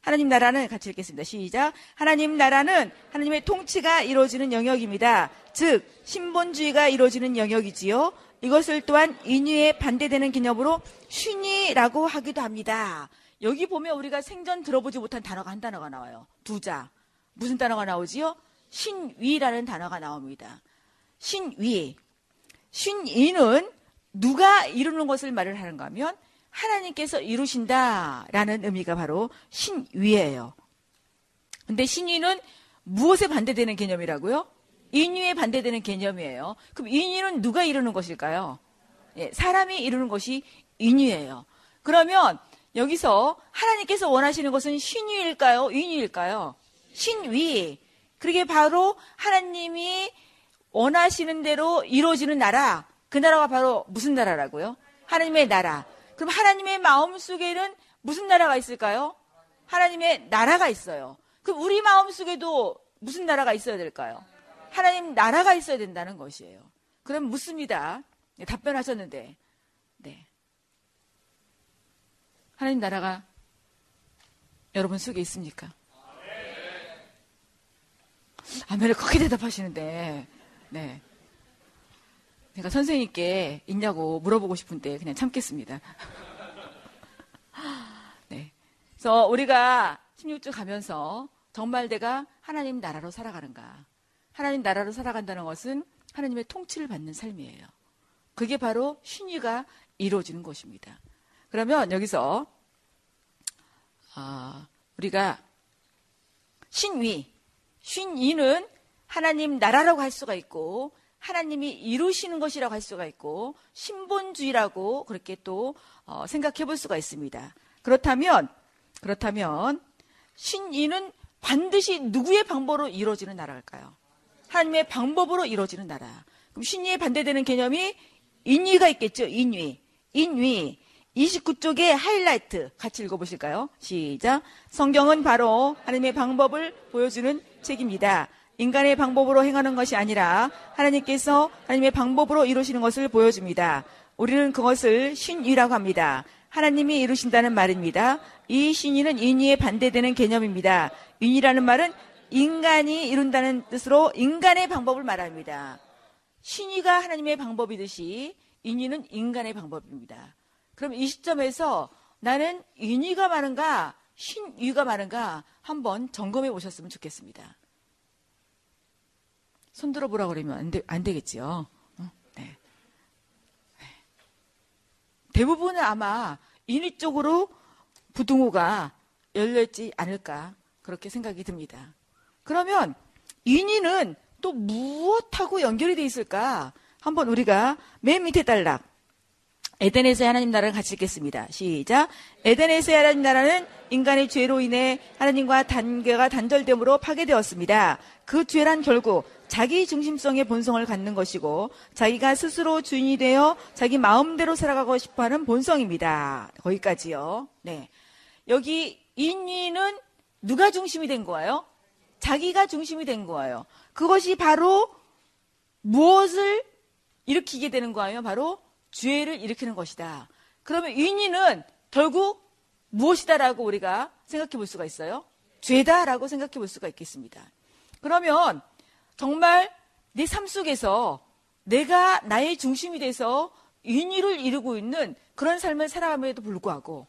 Speaker 2: 하나님 나라는 같이 읽겠습니다. 시작. 하나님 나라는 하나님의 통치가 이루어지는 영역입니다. 즉 신본주의가 이루어지는 영역이지요. 이것을 또한 인유에 반대되는 개념으로 쉰이라고 하기도 합니다. 여기 보면 우리가 생전 들어보지 못한 단어가 한 단어가 나와요. 두자. 무슨 단어가 나오지요? 신위라는 단어가 나옵니다. 신위. 신위는 누가 이루는 것을 말을 하는가 하면 하나님께서 이루신다라는 의미가 바로 신위예요. 근데 신위는 무엇에 반대되는 개념이라고요? 인위에 반대되는 개념이에요. 그럼 인위는 누가 이루는 것일까요? 예, 사람이 이루는 것이 인위예요. 그러면 여기서 하나님께서 원하시는 것은 신위일까요? 인위일까요? 신위. 그게 바로 하나님이 원하시는 대로 이루어지는 나라. 그 나라가 바로 무슨 나라라고요? 하나님의 나라. 그럼 하나님의 마음 속에는 무슨 나라가 있을까요? 하나님의 나라가 있어요. 그럼 우리 마음 속에도 무슨 나라가 있어야 될까요? 하나님 나라가 있어야 된다는 것이에요. 그럼 묻습니다. 네, 답변하셨는데, 네. 하나님 나라가 여러분 속에 있습니까? 아멘을 크게 대답하시는데, 네. 제가 선생님께 있냐고 물어보고 싶은데 그냥 참겠습니다. 네. 그래서 우리가 16주 가면서 정말 내가 하나님 나라로 살아가는가. 하나님 나라로 살아간다는 것은 하나님의 통치를 받는 삶이에요. 그게 바로 신위가 이루어지는 것입니다. 그러면 여기서 어, 우리가 신위, 신위는 하나님 나라라고 할 수가 있고 하나님이 이루시는 것이라고 할 수가 있고 신본주의라고 그렇게 또 어, 생각해 볼 수가 있습니다. 그렇다면 그렇다면 신위는 반드시 누구의 방법으로 이루어지는 나라일까요? 하나님의 방법으로 이루어지는 나라. 그럼 신위에 반대되는 개념이 인위가 있겠죠. 인위. 인위. 29쪽의 하이라이트 같이 읽어보실까요? 시작. 성경은 바로 하나님의 방법을 보여주는 책입니다. 인간의 방법으로 행하는 것이 아니라 하나님께서 하나님의 방법으로 이루시는 것을 보여줍니다. 우리는 그것을 신위라고 합니다. 하나님이 이루신다는 말입니다. 이 신위는 인위에 반대되는 개념입니다. 인위라는 말은 인간이 이룬다는 뜻으로 인간의 방법을 말합니다. 신위가 하나님의 방법이듯이 인위는 인간의 방법입니다. 그럼 이 시점에서 나는 인위가 많은가 신위가 많은가 한번 점검해 보셨으면 좋겠습니다. 손 들어보라 그러면 안, 되, 안 되겠지요. 어? 네. 네. 대부분은 아마 인위 쪽으로 부등호가 열려있지 않을까 그렇게 생각이 듭니다. 그러면 인위는 또 무엇하고 연결이 돼 있을까? 한번 우리가 맨 밑에 딸락 에덴에서의 하나님 나라를 같이 읽겠습니다. 시작. 에덴에서의 하나님 나라는 인간의 죄로 인해 하나님과 단계가 단절됨으로 파괴되었습니다. 그 죄란 결국 자기 중심성의 본성을 갖는 것이고 자기가 스스로 주인이 되어 자기 마음대로 살아가고 싶어 하는 본성입니다. 거기까지요. 네. 여기 인위는 누가 중심이 된 거예요? 자기가 중심이 된 거예요. 그것이 바로 무엇을 일으키게 되는 거예요? 바로 죄를 일으키는 것이다. 그러면 인위는 결국 무엇이다라고 우리가 생각해 볼 수가 있어요? 죄다라고 생각해 볼 수가 있겠습니다. 그러면 정말 내 삶 속에서 내가 나의 중심이 돼서 인위를 이루고 있는 그런 삶을 살아감에도 불구하고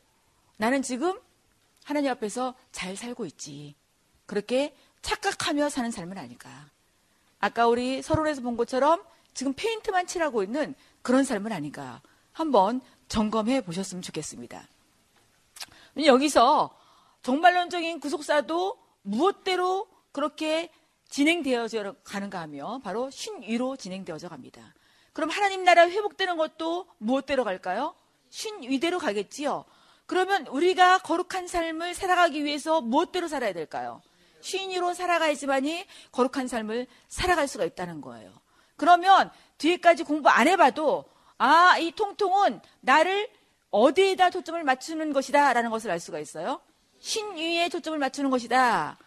Speaker 2: 나는 지금 하나님 앞에서 잘 살고 있지. 그렇게 착각하며 사는 삶은 아닐까. 아까 우리 서론에서 본 것처럼 지금 페인트만 칠하고 있는 그런 삶은 아닌가. 한번 점검해 보셨으면 좋겠습니다. 여기서 정말론적인 구속사도 무엇대로 그렇게 진행되어져 가는가 하면 바로 신위로 진행되어져 갑니다. 그럼 하나님 나라 회복되는 것도 무엇대로 갈까요? 신위대로 가겠지요. 그러면 우리가 거룩한 삶을 살아가기 위해서 무엇대로 살아야 될까요? 신위로 살아가야지만이 거룩한 삶을 살아갈 수가 있다는 거예요. 그러면 뒤에까지 공부 안 해봐도 아, 이 통통은 나를 어디에다 초점을 맞추는 것이다 라는 것을 알 수가 있어요. 신위에 초점을 맞추는 것이다.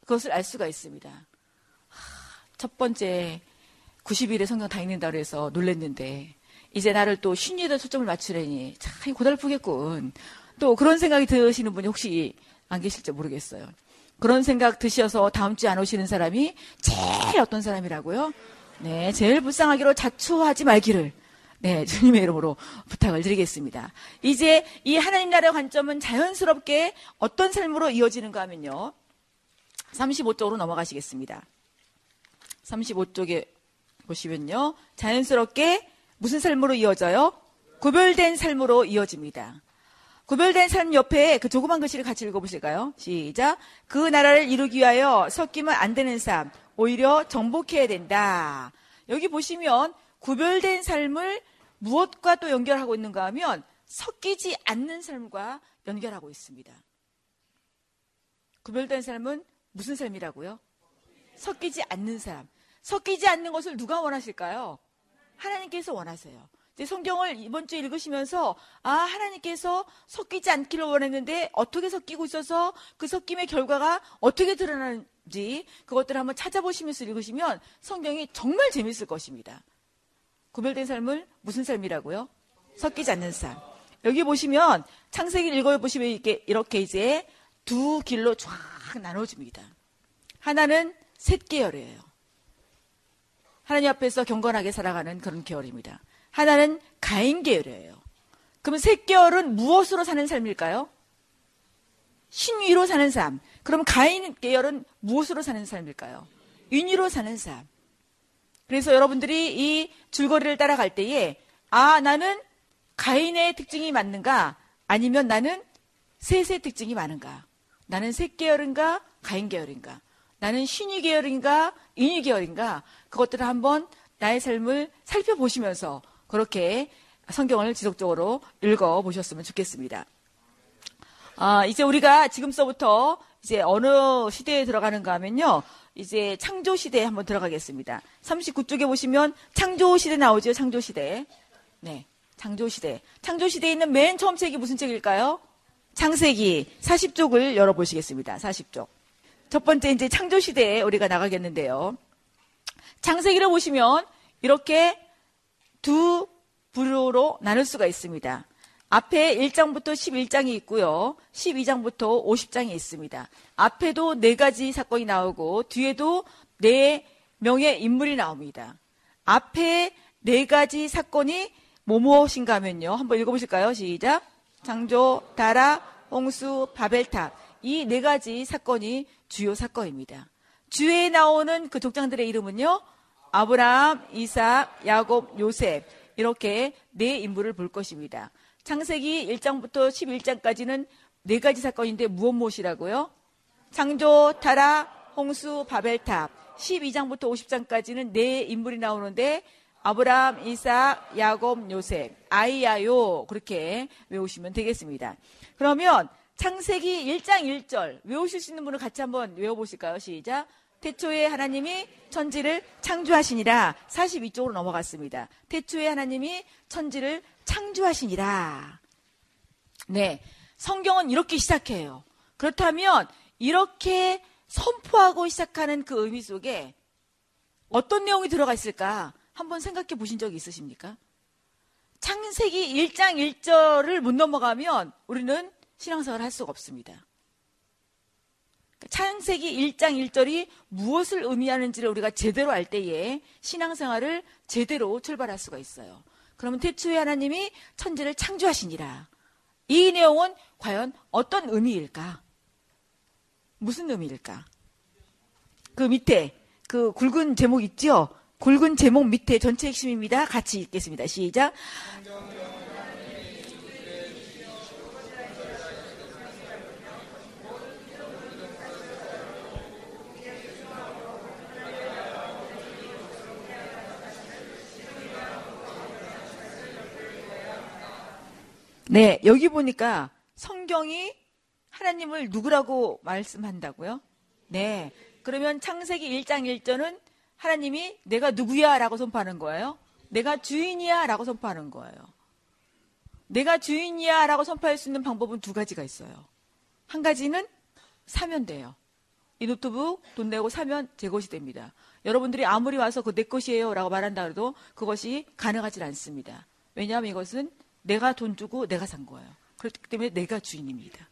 Speaker 2: 그것을 알 수가 있습니다. 첫 번째 90일에 성경 다 읽는다 그래서 놀랬는데 이제 나를 또 신위에다 초점을 맞추려니 참 고달프겠군. 또 그런 생각이 드시는 분이 혹시 안 계실지 모르겠어요. 그런 생각 드셔서 다음 주에 안 오시는 사람이 제일 어떤 사람이라고요? 네, 제일 불쌍하기로 자초하지 말기를 네, 주님의 이름으로 부탁을 드리겠습니다. 이제 이 하나님 나라의 관점은 자연스럽게 어떤 삶으로 이어지는가 하면요. 35쪽으로 넘어가시겠습니다. 35쪽에 보시면요. 자연스럽게 무슨 삶으로 이어져요? 구별된 삶으로 이어집니다. 구별된 삶 옆에 그 조그만 글씨를 같이 읽어보실까요? 시작. 그 나라를 이루기 위하여 섞이면 안 되는 삶, 오히려 정복해야 된다. 여기 보시면 구별된 삶을 무엇과 또 연결하고 있는가 하면 섞이지 않는 삶과 연결하고 있습니다. 구별된 삶은 무슨 삶이라고요? 섞이지 않는 삶. 섞이지 않는 것을 누가 원하실까요? 하나님께서 원하세요. 이제 성경을 이번 주에 읽으시면서 아 하나님께서 섞이지 않기를 원했는데 어떻게 섞이고 있어서 그 섞임의 결과가 어떻게 드러나는 지 그것들을 한번 찾아보시면서 읽으시면 성경이 정말 재밌을 것입니다. 구별된 삶을 무슨 삶이라고요? 섞이지 않는 삶. 여기 보시면 창세기를 읽어보시면 이렇게, 이렇게 이제 두 길로 쫙 나눠집니다. 하나는 셋 계열이에요. 하나님 앞에서 경건하게 살아가는 그런 계열입니다. 하나는 가인 계열이에요. 그러면 셋 계열은 무엇으로 사는 삶일까요? 신위로 사는 삶. 그럼 가인 계열은 무엇으로 사는 삶일까요? 윤위로 사는 삶. 그래서 여러분들이 이 줄거리를 따라갈 때에 아 나는 가인의 특징이 맞는가 아니면 나는 셋의 특징이 많은가 나는 셋 계열인가 가인 계열인가 나는 신위 계열인가 인위 계열인가 그것들을 한번 나의 삶을 살펴보시면서 그렇게 성경을 지속적으로 읽어 보셨으면 좋겠습니다. 아, 이제 우리가 지금서부터 이제 어느 시대에 들어가는가 하면요. 이제 창조 시대에 한번 들어가겠습니다. 39쪽에 보시면 창조 시대 나오죠. 창조 시대. 네. 창조 시대. 창조 시대에 있는 맨 처음 책이 무슨 책일까요? 창세기 40쪽을 열어 보시겠습니다. 40쪽. 첫 번째 이제 창조 시대에 우리가 나가겠는데요. 창세기를 보시면 이렇게 두 부류로 나눌 수가 있습니다. 앞에 1장부터 11장이 있고요. 12장부터 50장이 있습니다. 앞에도 네 가지 사건이 나오고 뒤에도 네 명의 인물이 나옵니다. 앞에 네 가지 사건이 뭐 무엇인가 하면요. 한번 읽어보실까요? 시작. 창조, 다라, 홍수, 바벨탑. 이 네 가지 사건이 주요 사건입니다. 주에 나오는 그 족장들의 이름은요. 아브라함, 이삭, 야곱, 요셉. 이렇게 네 인물을 볼 것입니다. 창세기 1장부터 11장까지는 네 가지 사건인데 무엇 무엇이라고요? 창조, 타라, 홍수, 바벨탑. 12장부터 50장까지는 네 인물이 나오는데 아브라함, 이삭, 야곱, 요셉, 아이야요 그렇게 외우시면 되겠습니다. 그러면 창세기 1장 1절 외우실 수 있는 분을 같이 한번 외워보실까요? 시작. 태초에 하나님이 천지를 창조하시니라 42쪽으로 넘어갔습니다. 태초에 하나님이 천지를 창조하시니라. 네. 성경은 이렇게 시작해요. 그렇다면 이렇게 선포하고 시작하는 그 의미 속에 어떤 내용이 들어가 있을까? 한번 생각해 보신 적이 있으십니까? 창세기 1장 1절을 못 넘어가면 우리는 신앙생활을 할 수가 없습니다. 창세기 1장 1절이 무엇을 의미하는지를 우리가 제대로 알 때에 신앙생활을 제대로 출발할 수가 있어요. 그러면 태초에 하나님이 천지를 창조하시니라. 이 내용은 과연 어떤 의미일까? 무슨 의미일까? 그 밑에 그 굵은 제목 있죠? 굵은 제목 밑에 전체 핵심입니다. 같이 읽겠습니다. 시작. 네, 여기 보니까 성경이 하나님을 누구라고 말씀한다고요? 네. 그러면 창세기 1장 1절은 하나님이 내가 누구야 라고 선포하는 거예요. 내가 주인이야 라고 선포하는 거예요. 내가 주인이야 라고 선포할 수 있는 방법은 두 가지가 있어요. 한 가지는 사면 돼요. 이 노트북 돈 내고 사면 제 것이 됩니다. 여러분들이 아무리 와서 그 내 것이에요 라고 말한다 해도 그것이 가능하지 않습니다. 왜냐하면 이것은 내가 돈 주고 내가 산 거예요. 그렇기 때문에 내가 주인입니다.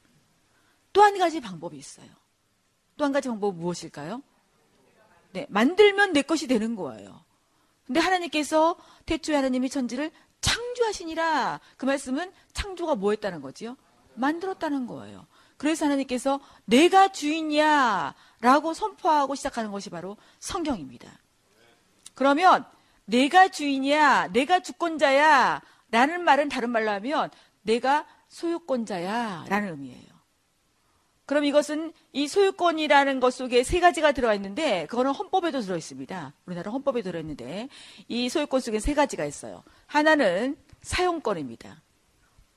Speaker 2: 또 한 가지 방법이 있어요. 또 한 가지 방법은 무엇일까요? 네, 만들면 내 것이 되는 거예요. 근데 하나님께서 태초에 하나님이 천지를 창조하시니라. 그 말씀은 창조가 뭐 했다는 거지요? 만들었다는 거예요. 그래서 하나님께서 내가 주인이야 라고 선포하고 시작하는 것이 바로 성경입니다. 그러면 내가 주인이야, 내가 주권자야 라는 말은 다른 말로 하면 내가 소유권자야 라는 의미예요. 그럼 이것은 이 소유권이라는 것 속에 세 가지가 들어가 있는데 그거는 헌법에도 들어 있습니다. 우리나라 헌법에 들어 있는데 이 소유권 속에 세 가지가 있어요. 하나는 사용권입니다.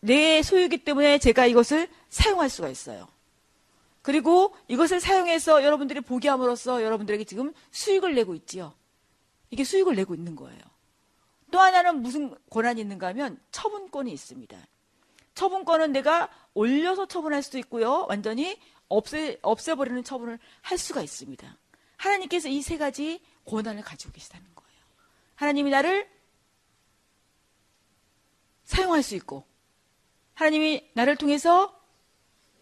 Speaker 2: 내 소유이기 때문에 제가 이것을 사용할 수가 있어요. 그리고 이것을 사용해서 여러분들이 보게 함으로써 여러분들에게 지금 수익을 내고 있지요. 이게 수익을 내고 있는 거예요. 또 하나는 무슨 권한이 있는가 하면 처분권이 있습니다. 처분권은 내가 올려서 처분할 수도 있고요. 완전히 없애, 없애버리는 처분을 할 수가 있습니다. 하나님께서 이 세 가지 권한을 가지고 계시다는 거예요. 하나님이 나를 사용할 수 있고, 하나님이 나를 통해서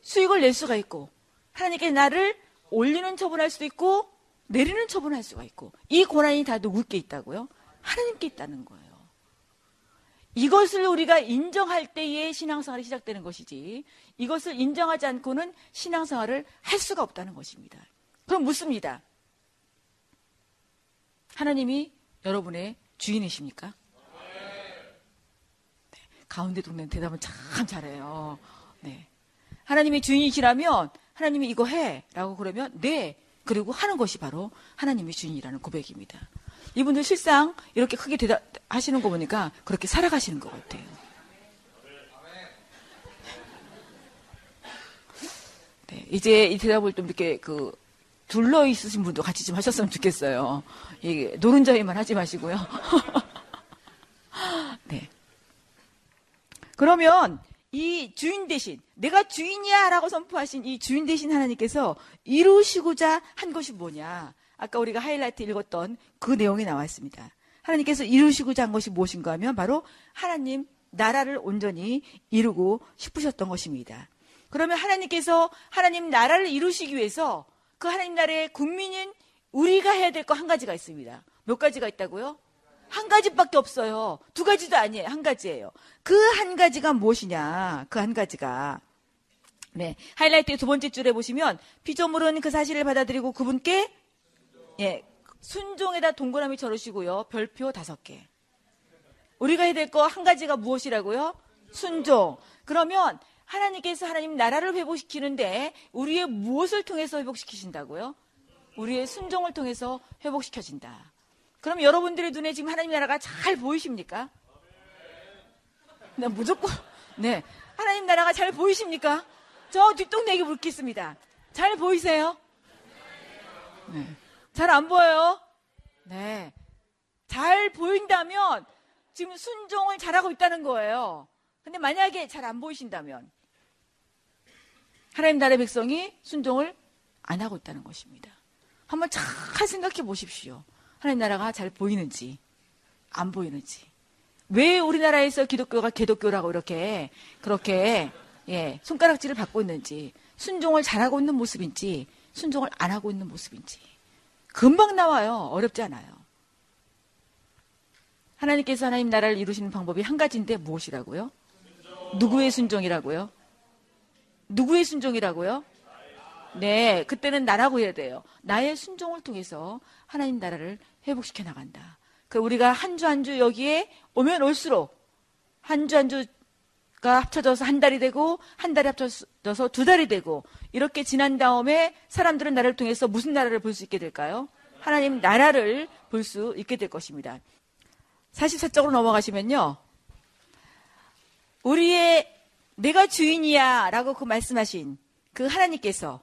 Speaker 2: 수익을 낼 수가 있고, 하나님께 나를 올리는 처분할 수도 있고, 내리는 처분할 수가 있고, 이 권한이 다 누구께 있다고요? 하나님께 있다는 거예요. 이것을 우리가 인정할 때에 신앙생활이 시작되는 것이지 이것을 인정하지 않고는 신앙생활을 할 수가 없다는 것입니다. 그럼 묻습니다. 하나님이 여러분의 주인이십니까? 네, 가운데 동네는 대답을 참 잘해요. 네. 하나님이 주인이시라면 하나님이 이거 해 라고 그러면 네 그리고 하는 것이 바로 하나님의 주인이라는 고백입니다. 이분들 실상 이렇게 크게 대답하시는 거 보니까 그렇게 살아가시는 것 같아요. 네, 이제 이 대답을 좀 이렇게 그 둘러 있으신 분도 같이 좀 하셨으면 좋겠어요. 이 노른자위만 하지 마시고요. 네. 그러면 이 주인 대신 내가 주인이야라고 선포하신 이 주인 대신 하나님께서 이루시고자 한 것이 뭐냐? 아까 우리가 하이라이트 읽었던 그 내용이 나와 있습니다. 하나님께서 이루시고자 한 것이 무엇인가 하면 바로 하나님 나라를 온전히 이루고 싶으셨던 것입니다. 그러면 하나님께서 하나님 나라를 이루시기 위해서 그 하나님 나라의 국민인 우리가 해야 될 거 한 가지가 있습니다. 몇 가지가 있다고요? 한 가지밖에 없어요. 두 가지도 아니에요. 한 가지예요. 그 한 가지가 무엇이냐? 그 한 가지가 네 하이라이트 두 번째 줄에 보시면 피조물은 그 사실을 받아들이고 그분께 예, 순종에다 동그라미 쳐으시고요 별표 다섯 개. 우리가 해야 될 거 한 가지가 무엇이라고요? 순종. 그러면 하나님께서 하나님 나라를 회복시키는데 우리의 무엇을 통해서 회복시키신다고요? 우리의 순종을 통해서 회복시켜진다. 그럼 여러분들의 눈에 지금 하나님 나라가 잘 보이십니까? 네, 무조건, 네. 하나님 나라가 잘 보이십니까? 저 뒷동네에게 묻겠습니다. 잘 보이세요? 네. 잘 안 보여요? 네. 잘 보인다면 지금 순종을 잘하고 있다는 거예요. 근데 만약에 잘 안 보이신다면 하나님 나라의 백성이 순종을 안 하고 있다는 것입니다. 한번 잘 생각해 보십시오. 하나님 나라가 잘 보이는지 안 보이는지. 왜 우리나라에서 기독교가 개독교라고 이렇게 그렇게 예, 손가락질을 받고 있는지 순종을 잘하고 있는 모습인지 순종을 안 하고 있는 모습인지. 금방 나와요. 어렵지 않아요. 하나님께서 하나님 나라를 이루시는 방법이 한 가지인데 무엇이라고요? 누구의 순종이라고요? 누구의 순종이라고요? 네, 그때는 나라고 해야 돼요. 나의 순종을 통해서 하나님 나라를 회복시켜 나간다. 그 우리가 한 주 한 주 여기에 오면 올수록 한 주 한 주 가 합쳐져서 한 달이 되고 한 달이 합쳐져서 두 달이 되고 이렇게 지난 다음에 사람들은 나를 통해서 무슨 나라를 볼 수 있게 될까요? 하나님 나라를 볼 수 있게 될 것입니다. 44쪽으로 넘어가시면요. 우리의 내가 주인이야 라고 그 말씀하신 그 하나님께서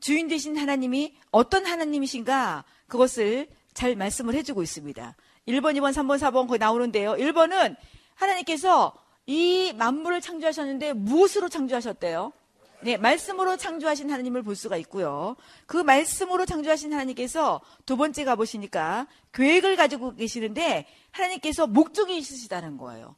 Speaker 2: 주인 되신 하나님이 어떤 하나님이신가 그것을 잘 말씀을 해주고 있습니다. 1번, 2번, 3번, 4번 거기 나오는데요. 1번은 하나님께서 이 만물을 창조하셨는데 무엇으로 창조하셨대요? 네, 말씀으로 창조하신 하나님을 볼 수가 있고요. 그 말씀으로 창조하신 하나님께서 두 번째 가보시니까 계획을 가지고 계시는데 하나님께서 목적이 있으시다는 거예요.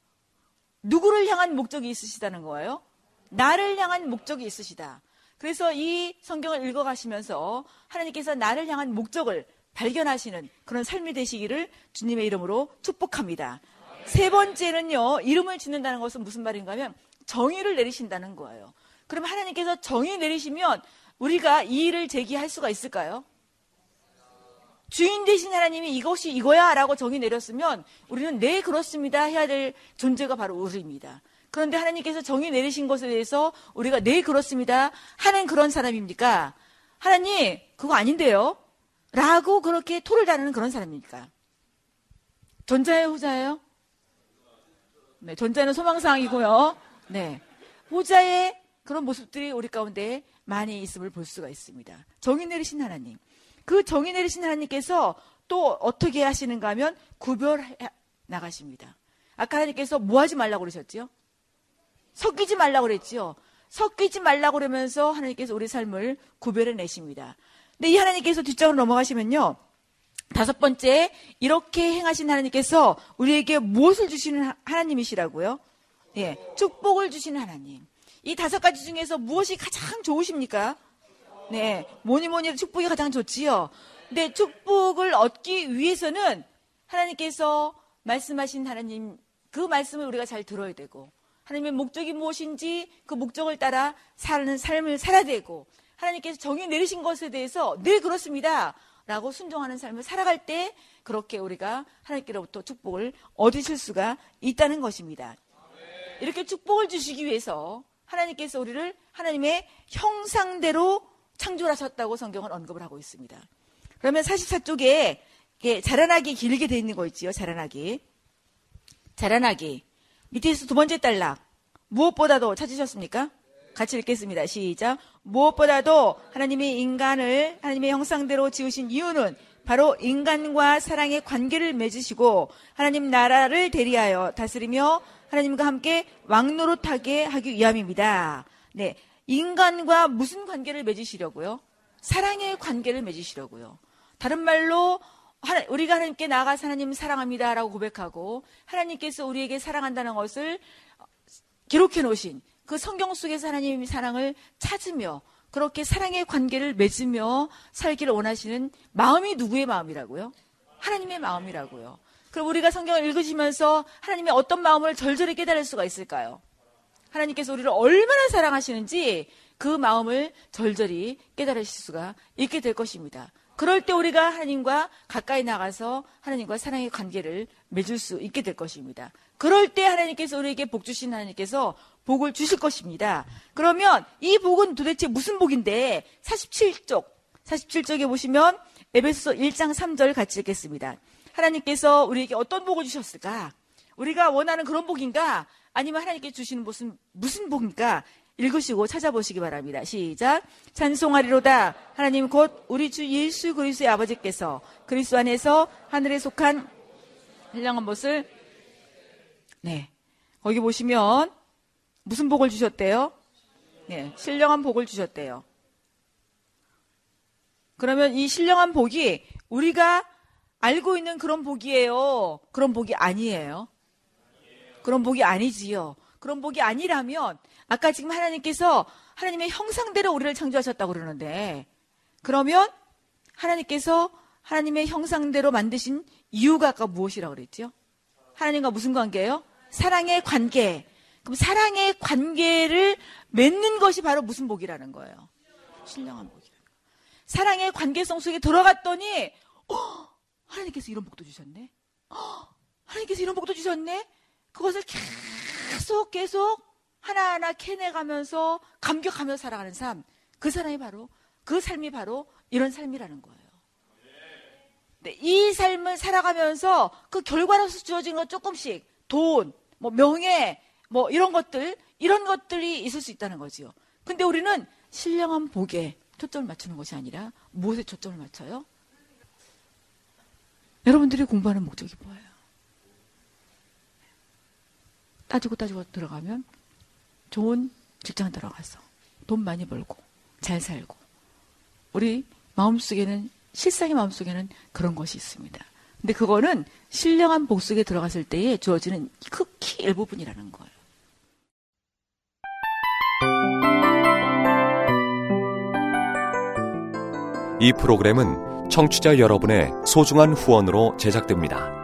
Speaker 2: 누구를 향한 목적이 있으시다는 거예요? 나를 향한 목적이 있으시다. 그래서 이 성경을 읽어가시면서 하나님께서 나를 향한 목적을 발견하시는 그런 삶이 되시기를 주님의 이름으로 축복합니다. 세 번째는요, 이름을 짓는다는 것은 무슨 말인가 하면 정의를 내리신다는 거예요. 그럼 하나님께서 정의 내리시면 우리가 이 일을 제기할 수가 있을까요? 주인 되신 하나님이 이것이 이거야 라고 정의 내렸으면 우리는 네 그렇습니다 해야 될 존재가 바로 우리입니다. 그런데 하나님께서 정의 내리신 것에 대해서 우리가 네 그렇습니다 하는 그런 사람입니까? 하나님 그거 아닌데요? 라고 그렇게 토를 다루는 그런 사람입니까? 전자예요 후자예요? 네, 전자는 소망사항이고요. 네. 후자의 그런 모습들이 우리 가운데 많이 있음을 볼 수가 있습니다. 정의 내리신 하나님. 그 정의 내리신 하나님께서 또 어떻게 하시는가 하면 구별해 나가십니다. 아까 하나님께서 뭐 하지 말라고 그러셨지요? 섞이지 말라고 그랬지요. 섞이지 말라고 그러면서 하나님께서 우리 삶을 구별해 내십니다. 근데 이 하나님께서 뒷장으로 넘어가시면요. 다섯 번째, 이렇게 행하신 하나님께서 우리에게 무엇을 주시는 하나님이시라고요? 예, 축복을 주시는 하나님. 이 다섯 가지 중에서 무엇이 가장 좋으십니까? 네, 뭐니 뭐니 해도 축복이 가장 좋지요. 근데 축복을 얻기 위해서는 하나님께서 말씀하신 하나님 그 말씀을 우리가 잘 들어야 되고 하나님의 목적이 무엇인지 그 목적을 따라 사는 삶을 살아야 되고 하나님께서 정의 내리신 것에 대해서 네 그렇습니다. 라고 순종하는 삶을 살아갈 때 그렇게 우리가 하나님께로부터 축복을 얻으실 수가 있다는 것입니다. 이렇게 축복을 주시기 위해서 하나님께서 우리를 하나님의 형상대로 창조하셨다고 성경은 언급을 하고 있습니다. 그러면 44쪽에 자라나기 길게 돼 있는 거 있지요. 자라나기. 자라나기. 밑에서 두 번째 단락. 무엇보다도 찾으셨습니까? 같이 읽겠습니다. 시작. 무엇보다도 하나님이 인간을 하나님의 형상대로 지으신 이유는 바로 인간과 사랑의 관계를 맺으시고 하나님 나라를 대리하여 다스리며 하나님과 함께 왕노릇하게 하기 위함입니다. 네. 인간과 무슨 관계를 맺으시려고요? 사랑의 관계를 맺으시려고요. 다른 말로 우리가 하나님께 나아가서 하나님 사랑합니다라고 고백하고 하나님께서 우리에게 사랑한다는 것을 기록해 놓으신 그 성경 속에서 하나님의 사랑을 찾으며 그렇게 사랑의 관계를 맺으며 살기를 원하시는 마음이 누구의 마음이라고요? 하나님의 마음이라고요. 그럼 우리가 성경을 읽으시면서 하나님의 어떤 마음을 절절히 깨달을 수가 있을까요? 하나님께서 우리를 얼마나 사랑하시는지 그 마음을 절절히 깨달으실 수가 있게 될 것입니다. 그럴 때 우리가 하나님과 가까이 나가서 하나님과 사랑의 관계를 맺을 수 있게 될 것입니다. 그럴 때 하나님께서 우리에게 복 주신 하나님께서 복을 주실 것입니다. 그러면 이 복은 도대체 무슨 복인데 47쪽 47쪽에 보시면 에베소 1장 3절 같이 읽겠습니다. 하나님께서 우리에게 어떤 복을 주셨을까? 우리가 원하는 그런 복인가? 아니면 하나님께 주시는 무슨 무슨 복입니까? 읽으시고 찾아보시기 바랍니다. 시작. 찬송하리로다. 하나님 곧 우리 주 예수 그리스도의 아버지께서 그리스도 안에서 하늘에 속한 신령한 것을 네. 거기 보시면 무슨 복을 주셨대요? 네. 신령한 복을 주셨대요. 그러면 이 신령한 복이 우리가 알고 있는 그런 복이에요. 그런 복이 아니에요. 그런 복이 아니지요. 그런 복이 아니라면 아까 지금 하나님께서 하나님의 형상대로 우리를 창조하셨다고 그러는데 그러면 하나님께서 하나님의 형상대로 만드신 이유가 아까 무엇이라고 그랬죠? 하나님과 무슨 관계예요? 사랑의 관계. 그럼 사랑의 관계를 맺는 것이 바로 무슨 복이라는 거예요? 신령한 복이라는 거예요. 사랑의 관계성 속에 들어갔더니 어, 하나님께서 이런 복도 주셨네. 어, 하나님께서 이런 복도 주셨네. 그것을 계속 계속 하나하나 캐내가면서 감격하며 살아가는 삶. 그 사람이 바로 그 삶이 바로 이런 삶이라는 거예요. 네, 이 삶을 살아가면서 그 결과로서 주어진 것 조금씩 돈, 뭐 명예, 뭐 이런 것들 이런 것들이 있을 수 있다는 거지요. 근데 우리는 신령한 복에 초점을 맞추는 것이 아니라 무엇에 초점을 맞춰요? 여러분들이 공부하는 목적이 뭐예요? 따지고 따지고 들어가면 좋은 직장 들어가서 돈 많이 벌고 잘 살고 우리 마음속에는 실상의 마음속에는 그런 것이 있습니다. 근데 그거는 신령한 복 속에 들어갔을 때에 주어지는 극히 일부분이라는 거예요.
Speaker 3: 이 프로그램은 청취자 여러분의 소중한 후원으로 제작됩니다.